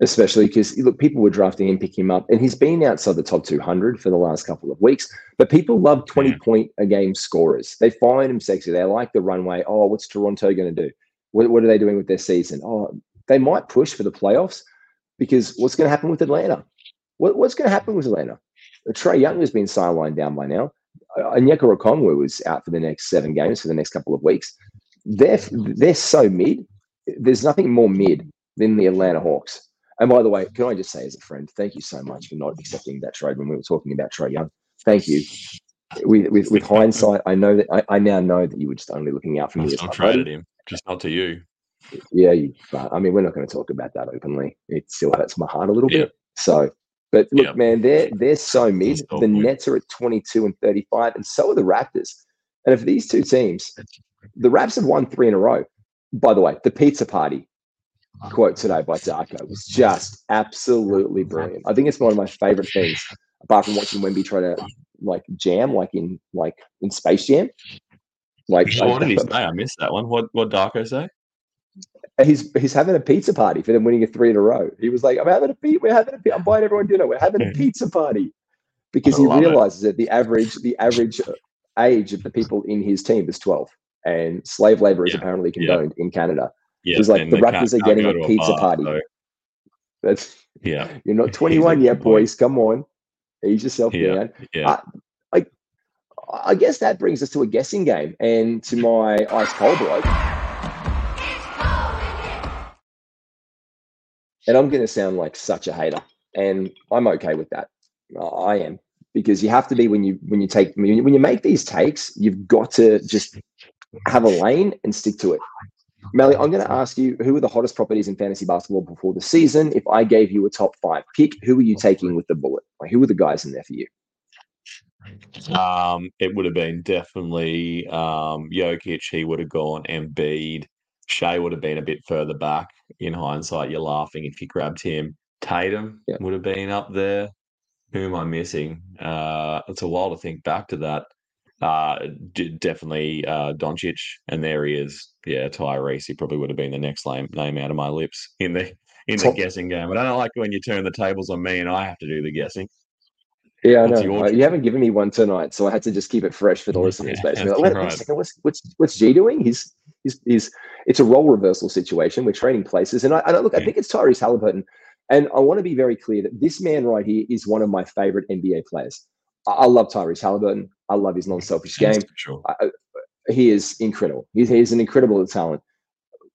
S1: especially because look, people were drafting him, pick him up, and he's been outside the top 200 for the last couple of weeks. But people love 20
S2: Yeah.
S1: point a game scorers. They find him sexy. They like the runway. Oh, what's Toronto going to do? What, what are they doing with their season? Oh, they might push for the playoffs because what's going to happen with Atlanta? What, what's going to happen with Atlanta? Trae Young has been sidelined down by now. Uh, Onyeka Okongwu was out for the next seven games for the next couple of weeks. they're they're so mid. There's nothing more mid than the Atlanta Hawks. And by the way, can I just say as a friend, thank you so much for not accepting that trade when we were talking about Trae Young. Thank you. With, with, with hindsight, I know that I, I, now know that you were just only looking out for me.
S2: I traded him, just not to you.
S1: Yeah, you, but I mean, we're not going to talk about that openly. It still hurts my heart a little bit. So, but look, man, they're they're so mid. The Nets are at 22 and 35, and so are the Raptors. And if these two teams, the Raps have won three in a row. By the way, the pizza party quote today by Darko was just absolutely brilliant. I think it's one of my favorite things, apart from watching Wemby try to like jam, like in like in Space Jam.
S2: Like, what did he say? I missed that one. What what Darko say?
S1: He's he's having a pizza party for them winning a three in a row. He was like, "I'm having a pizza. We're having a. I'm buying everyone dinner. We're having a pizza party," because he realizes it. that the average the average age of the people in his team is 12, and slave labor is yeah. apparently condoned yeah. in Canada. Yeah, He's like the Raptors are getting a pizza a bar, party. That's
S2: yeah.
S1: You're not 21 yet, boys. Come on, ease yourself down.
S2: Yeah.
S1: Uh, I, I, I guess that brings us to a guessing game and to my ice cold bloke. And I'm going to sound like such a hater, and I'm okay with that. I am because you have to be when you when you take when you, when you make these takes, you've got to just have a lane and stick to it. Melly, I'm going to ask you who are the hottest properties in fantasy basketball before the season? If I gave you a top five pick, who are you taking with the bullet? Like, who are the guys in there for you?
S2: Um, it would have been definitely um, Jokic. He would have gone Embiid. Shai would have been a bit further back. In hindsight, you're laughing if you grabbed him. Tatum yeah. would have been up there. Who am I missing? Uh, it's a while to think back to that. Uh, d- definitely uh, Doncic, and there he is. Yeah, Tyrese. He probably would have been the next name, name out of my lips in the in the guessing game. But I don't like when you turn the tables on me and I have to do the guessing.
S1: Yeah, I know. Uh, you haven't given me one tonight, so I had to just keep it fresh for the listeners. Yeah, basically, like, wait, right. a second, what's what's what's G doing? He's he's he's. It's a role reversal situation. We're trading places, and I, I look. I think it's Tyrese Halliburton, and I want to be very clear that this man right here is one of my favorite NBA players. I, I love Tyrese Halliburton. I love his non-selfish game.
S2: Sure.
S1: I, he is incredible. He's, he's an incredible talent.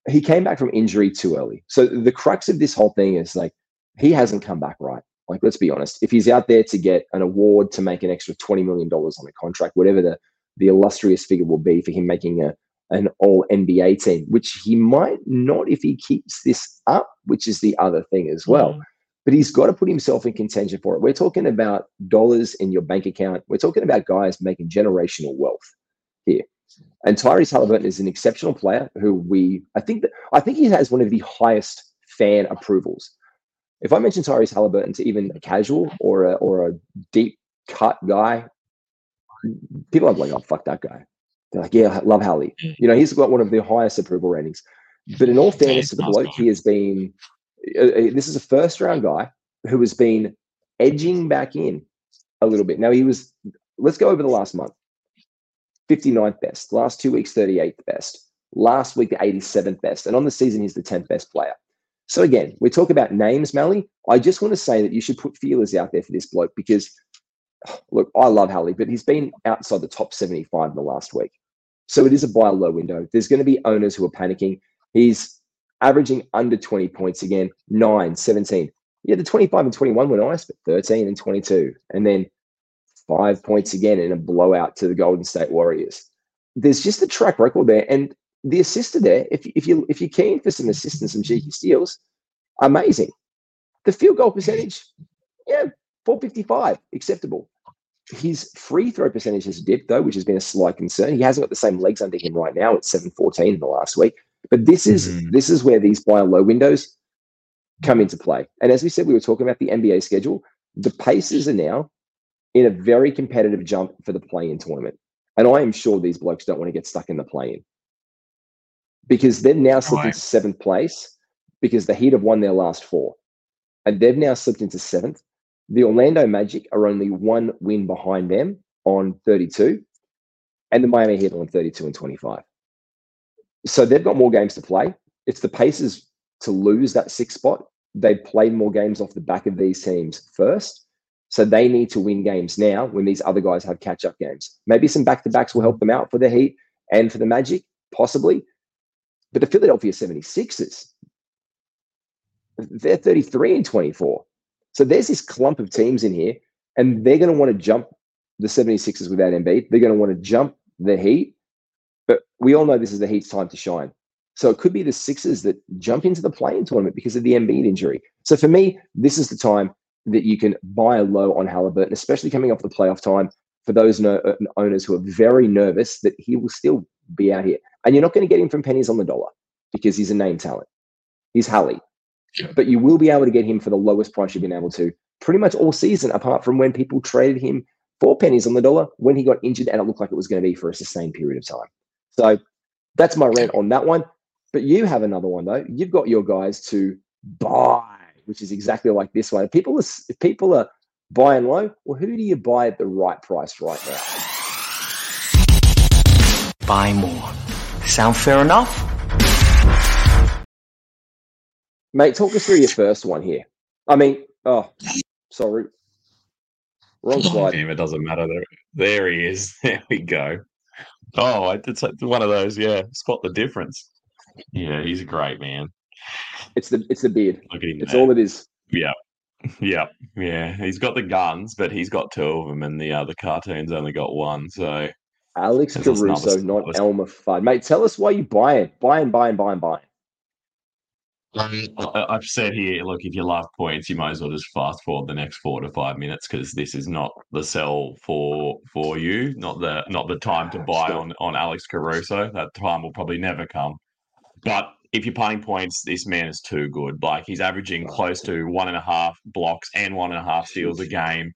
S1: He came back from injury too early. So the crux of this whole thing is like he hasn't come back right. Like, let's be honest. If he's out there to get an award to make an extra $20 million on a contract, whatever the, the illustrious figure will be for him making a, an all NBA team, which he might not if he keeps this up, which is the other thing as well. Mm but he's got to put himself in contention for it. We're talking about dollars in your bank account. We're talking about guys making generational wealth here. And Tyrese Halliburton is an exceptional player who we, I think that, I think he has one of the highest fan approvals. If I mention Tyrese Halliburton to even a casual or a, or a deep cut guy, people are like, oh, fuck that guy. They're like, yeah, I love Hallie. Mm. You know, he's got one of the highest approval ratings. But in all fairness to the bloke, he has been uh, uh, this is a first round guy who has been edging back in a little bit. Now he was, let's go over the last month 59th best, last two weeks, 38th best, last week, the 87th best. And on the season, he's the 10th best player. So again, we talk about names, Malley. I just want to say that you should put feelers out there for this bloke because, look, I love Hallie, but he's been outside the top 75 in the last week. So it is a buy low window. There's going to be owners who are panicking. He's averaging under 20 points again, 9, 17. Yeah, the 25 and 21 were nice, but 13 and 22. And then five points again in a blowout to the Golden State Warriors. There's just a track record there. And the assister there, if, if, you, if you're keen for some assists and some cheeky steals, amazing. The field goal percentage, yeah, 455, acceptable. His free throw percentage has dipped, though, which has been a slight concern. He hasn't got the same legs under him right now. It's 714 in the last week. But this is mm-hmm. this is where these buy low windows come into play. And as we said, we were talking about the NBA schedule. The Pacers are now in a very competitive jump for the play-in tournament. And I am sure these blokes don't want to get stuck in the play-in because they've now slipped into seventh place because the Heat have won their last four, and they've now slipped into seventh. The Orlando Magic are only one win behind them on 32, and the Miami Heat on 32 and 25 so they've got more games to play. It's the Pacers to lose that sixth spot. They've played more games off the back of these teams first. So they need to win games now when these other guys have catch up games. Maybe some back to backs will help them out for the Heat and for the Magic, possibly. But the Philadelphia 76ers, they're 33 and 24. So there's this clump of teams in here, and they're going to want to jump the 76ers without Embiid. They're going to want to jump the Heat. But we all know this is the Heat's time to shine. So it could be the Sixers that jump into the playing tournament because of the Embiid injury. So for me, this is the time that you can buy a low on Halliburton, especially coming off the playoff time for those no- uh, owners who are very nervous that he will still be out here. And you're not going to get him from pennies on the dollar because he's a name talent. He's Hallie. But you will be able to get him for the lowest price you've been able to pretty much all season, apart from when people traded him for pennies on the dollar when he got injured and it looked like it was going to be for a sustained period of time. So that's my rant on that one. But you have another one though. You've got your guys to buy, which is exactly like this one. If people are if people are buying low, well, who do you buy at the right price right now?
S5: Buy more. Sound fair enough?
S1: Mate, talk us through your first one here. I mean, oh, sorry. Wrong slide.
S2: Damn, it doesn't matter. There, there he is. There we go. Oh, it's one of those. Yeah, spot the difference. Yeah, he's a great man.
S1: It's the it's the beard.
S2: Look at him.
S1: It's
S2: there.
S1: all it is.
S2: Yeah. Yeah. Yeah. He's got the guns, but he's got two of them, and the other cartoon's only got one. So
S1: Alex Caruso, not Elmer Fudd. Mate, tell us why you buy it. Buy and buy and buy and buying.
S2: I- I've said here, look, if you love points, you might as well just fast forward the next four to five minutes because this is not the sell for for you, not the not the time to buy on on Alex Caruso. That time will probably never come. But if you're playing points, this man is too good. Like he's averaging close to one and a half blocks and one and a half steals a game.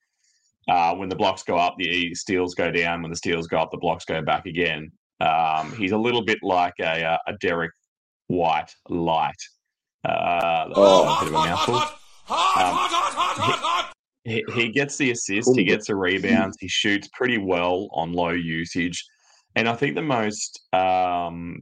S2: Uh, when the blocks go up, the steals go down. When the steals go up, the blocks go back again. Um, he's a little bit like a, uh, a Derrick White light. Uh, that's
S1: Oh.
S2: a bit of a mouthful. Um, he, he gets the assist, he gets the rebounds, he shoots pretty well on low usage. And I think the most um,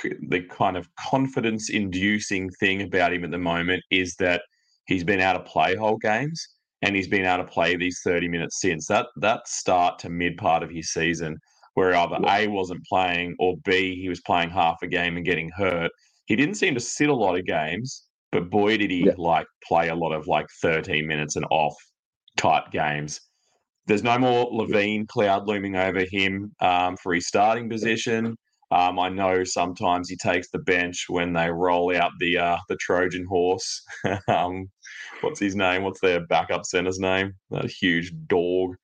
S2: c- the kind of confidence inducing thing about him at the moment is that he's been able to play whole games and he's been able to play these 30 minutes since that that start to mid part of his season where either
S1: Yeah.
S2: A wasn't playing or B he was playing half a game and getting hurt. He didn't seem to sit a lot of games, but boy did he
S1: Yeah.
S2: like play a lot of like 13 minutes and off type games. There's no more LaVine cloud looming over him um, for his starting position. Um, I know sometimes he takes the bench when they roll out the uh, the Trojan horse. um, what's his name? What's their backup center's name? That huge dog.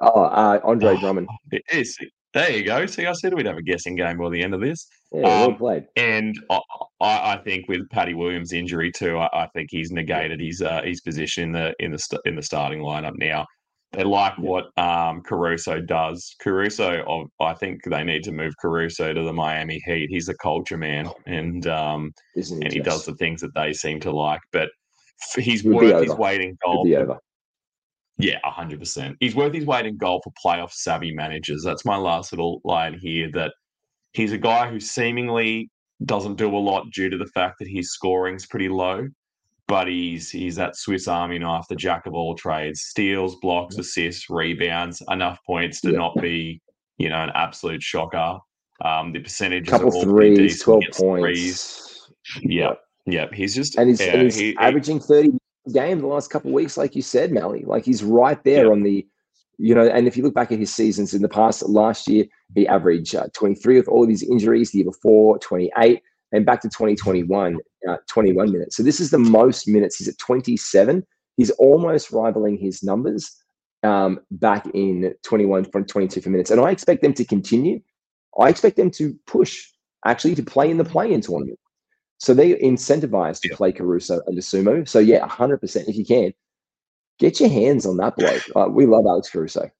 S1: Oh, uh, Andre
S2: Oh.
S1: Drummond.
S2: It is. There you go. See, I said we'd have a guessing game by the end of this.
S1: Yeah, well
S2: Um,
S1: played.
S2: And I, I think with Paddy Williams' injury too, I, I think he's negated his uh, his position in the in the st- in the starting lineup now. They like
S1: Yeah.
S2: what um, Caruso does. Caruso, of- I think they need to move Caruso to the Miami Heat. He's a culture man, and um, and he does the things that they seem to like. But he's
S1: He'll
S2: worth his weight in gold. yeah, hundred percent. He's worth his weight in gold for playoff savvy managers. That's my last little line here. That he's a guy who seemingly doesn't do a lot due to the fact that his scoring's pretty low, but he's he's that Swiss Army knife, the jack of all trades: steals, blocks, assists, rebounds, enough points to
S1: Yeah.
S2: not be you know an absolute shocker. Um, the percentages
S1: Couple
S2: are all pretty
S1: threes,
S2: decent.
S1: 12
S2: Gets threes.
S1: points.
S2: Yeah, yeah. He's just
S1: And he's,
S2: yeah,
S1: and he's
S2: he-
S1: averaging 30 games the last couple of weeks, like you said, Malley. Like he's right there
S2: Yeah.
S1: on the, you know, and if you look back at his seasons in the past, last year, he averaged uh, 23 with all of his injuries, the year before, 28, and back to 2021, uh, 21 minutes. So this is the most minutes. He's at 27. He's almost rivaling his numbers um, back in 21 from 22 for minutes. And I expect them to continue. I expect them to push actually to play in the play-in tournament. So they incentivized to
S2: Yeah.
S1: play Caruso and Sumo. So yeah, 100% if you can, get your hands on that bloke. Uh, we love Alex Caruso.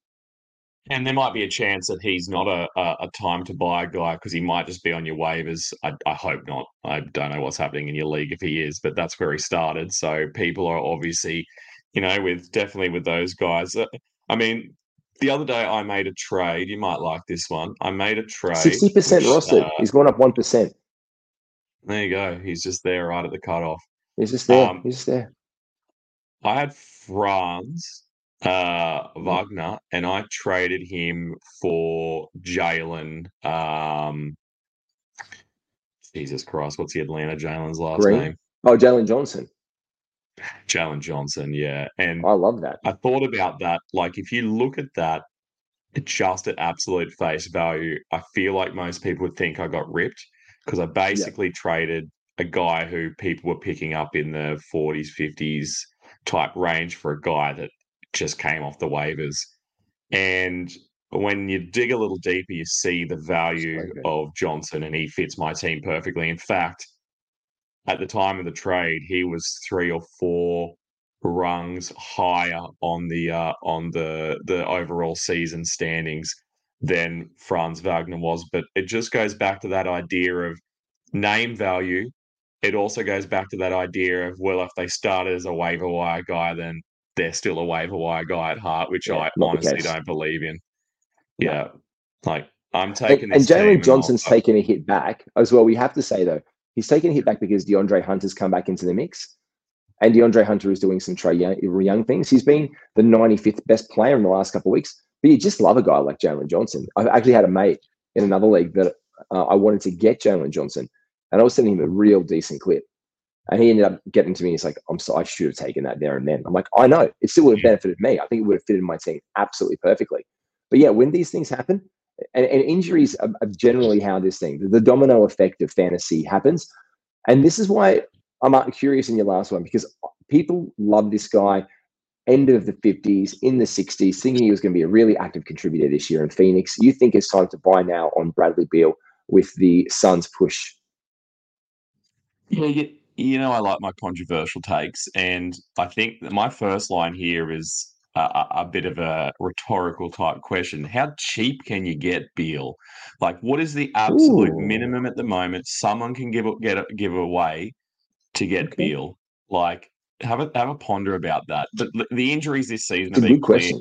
S2: And there might be a chance that he's not a, a, a time to buy guy because he might just be on your waivers. I, I hope not. I don't know what's happening in your league if he is, but that's where he started. So people are obviously, you know, with definitely with those guys. Uh, I mean, the other day I made a trade. You might like this one. I made a trade.
S1: 60%
S2: which,
S1: rostered.
S2: uh,
S1: He's gone up 1%.
S2: there you go. He's just there right at the cutoff.
S1: He's just there.
S2: um,
S1: He's just there.
S2: I had Franz uh, Wagner, and I traded him for Jalen um, Jesus Christ, what's the Atlanta Jalen's last
S1: Green?
S2: name?
S1: Oh, Jalen Johnson.
S2: Jalen Johnson, yeah. And
S1: I love that.
S2: I thought about that. Like, if you look at that just at absolute face value, I feel like most people would think I got ripped because I basically traded a guy who people were picking up in the 40s, 50s type range for a guy that just came off the waivers. And when you dig a little deeper, you see the value of Johnson, and he fits my team perfectly. In fact, at the time of the trade, he was three or four rungs higher on the uh, on the the overall season standings than Franz Wagner was. But it just goes back to that idea of name value. It also goes back to that idea of well, if they started as a waiver wire guy, then they're still a waiver wire guy at heart, which
S1: Yeah,
S2: I honestly don't believe in.
S1: No.
S2: Yeah, like I'm taking
S1: and
S2: this team
S1: Jalen Johnson's
S2: I'll-
S1: taken a hit back as well. We have to say though, he's taken a hit back because DeAndre Hunter's come back into the mix, and DeAndre Hunter is doing some Trae Young, Young things. He's been the 95th best player in the last couple of weeks. But you just love a guy like Jalen Johnson. I've actually had a mate in another league that uh, I wanted to get Jalen Johnson, and I was sending him a real decent clip. And he ended up getting to me. He's like, "I'm so I should have taken that there and then." I'm like, "I know. It still would have benefited me. I think it would have fitted my team absolutely perfectly." But yeah, when these things happen, and, and injuries are, are generally how this thing, the, the domino effect of fantasy happens. And this is why I'm curious in your last one because people love this guy. End of the 50s, in the 60s, thinking he was going to be a really active contributor this year in Phoenix. You think it's time to buy now on Bradley Beal with the Suns push?
S2: Yeah, you, you know, I like my controversial takes, and I think that my first line here is a, a, bit of a rhetorical type question. How cheap can you get Beal? Like, what is the absolute
S1: Ooh.
S2: minimum at the moment someone can give get give away to get
S1: Okay.
S2: Beal? Like, have a have a ponder about that. But the- the injuries this season have been clear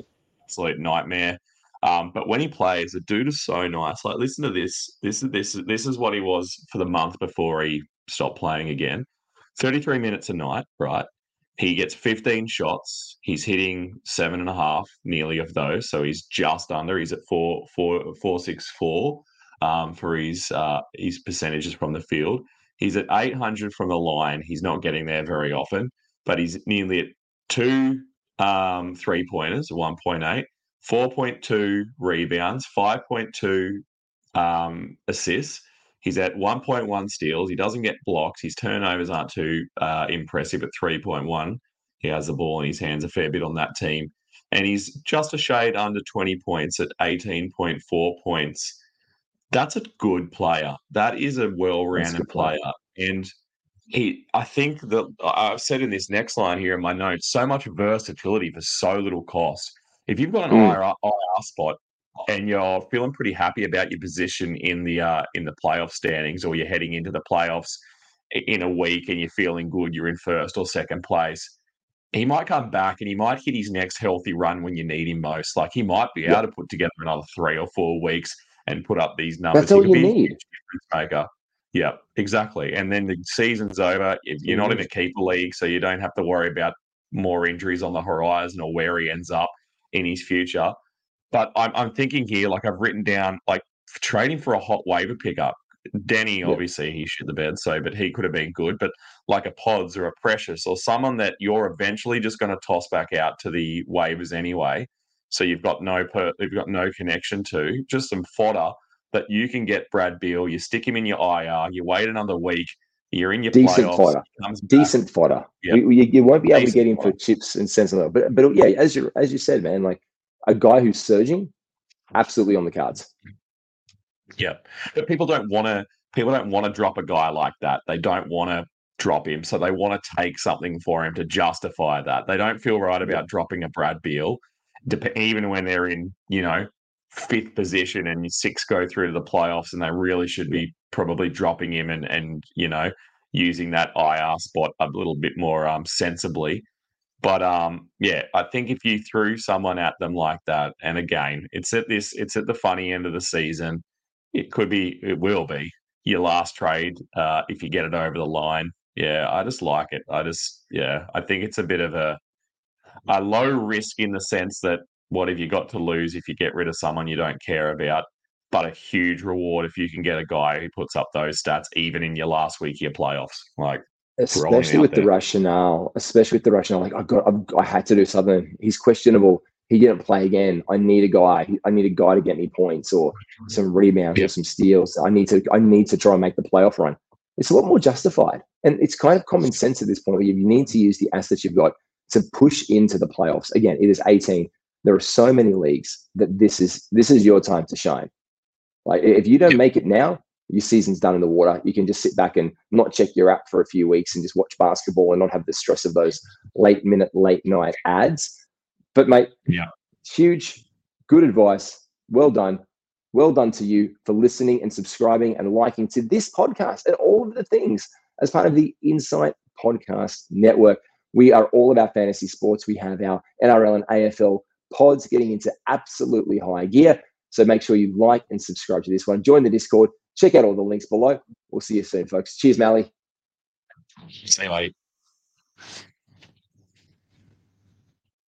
S2: absolute nightmare. Um, but when he plays, the dude is so nice. Like, listen to this. This is this is this is what he was for the month before he stopped playing again. Thirty-three minutes a night, right? He gets 15 shots. He's hitting seven and a half, nearly of those. So he's just under. He's at four, four, four, six, four um, for his uh, his percentages from the field. He's at 800 from the line. He's not getting there very often, but he's nearly at two um, three pointers, 1.8, 4.2 rebounds, 5.2 um, assists. He's at 1.1 steals. He doesn't get blocks. His turnovers aren't too uh, impressive at 3.1. He has the ball in his hands a fair bit on that team. And he's just a shade under 20 points at 18.4 points. That's a good player. That is a well rounded
S1: player.
S2: player. And he, I think that I've said in this next line here in my notes, so much versatility for so little cost. If you've got an
S1: Mm.
S2: IR, IR spot and you're feeling pretty happy about your position in the uh, in the playoff standings, or you're heading into the playoffs in a week and you're feeling good, you're in first or second place. He might come back and he might hit his next healthy run when you need him most. Like he might be
S1: Yeah.
S2: able to put together another three or four weeks and put up these numbers.
S1: That's all you need.
S2: maker. Yeah, exactly. And then the season's over. You're not in a keeper league, so you don't have to worry about more injuries on the horizon or where he ends up in his future. But I'm, I'm thinking here, like I've written down, like trading for a hot waiver pickup. Denny,
S1: Yeah.
S2: obviously, he shit the bed, so but he could have been good. But like a Pods or a Precious or someone that you're eventually just going to toss back out to the waivers anyway. So you've got no per, you've got no connection to just some fodder that you can get Brad Beal. You stick him in your IR. You wait another week. You're in your
S1: Decent
S2: playoffs.
S1: fodder.
S2: comes.
S1: Decent fodder.
S2: Yeah.
S1: You, you, you won't be able to get him for chips and cents and all. But but yeah, as you as you said, man, like a guy who's surging, absolutely on the cards.
S2: Yeah, but people don't want to. People don't want to drop a guy like that. They don't want to drop him, so they want to take something for him to justify that. They don't feel right about dropping a Brad Beal, even when they're in you know fifth position and six go through to the playoffs, and they really should be probably dropping him and and you know using that IR spot a little bit more um sensibly. But um, yeah, I think if you threw someone at them like that, and again, it's at this, it's at the funny end of the season. It could be, it will be your last trade uh, if you get it over the line. Yeah, I just like it. I just, yeah, I think it's a bit of a a low risk in the sense that what have you got to lose if you get rid of someone you don't care about? but a huge reward if you can get a guy who puts up those stats even in your last week of your playoffs. Like
S1: especially with the rationale, especially with the rationale, like I got, I've, I had to do something. He's questionable. He didn't play again. I need a guy. I need a guy to get me points or some rebounds yep. or some steals. I need to. I need to try and make the playoff run. It's a lot more justified, and it's kind of common sense at this point. Where you need to use the assets you've got to push into the playoffs. Again, it is 18. There are so many leagues that this is this is your time to shine. Like if you don't make it now, your season's done in the water. You can just sit back and not check your app for a few weeks and just watch basketball and not have the stress of those late minute, late night ads. But mate,
S2: yeah,
S1: huge, good advice. Well done. Well done to you for listening and subscribing and liking to this podcast and all of the things as part of the Insight Podcast Network. We are all about fantasy sports. We have our NRL and AFL pods getting into absolutely high gear. So make sure you like and subscribe to this one. Join the Discord. Check out all the links below. We'll see you soon, folks. Cheers, Malley.
S2: See you, mate.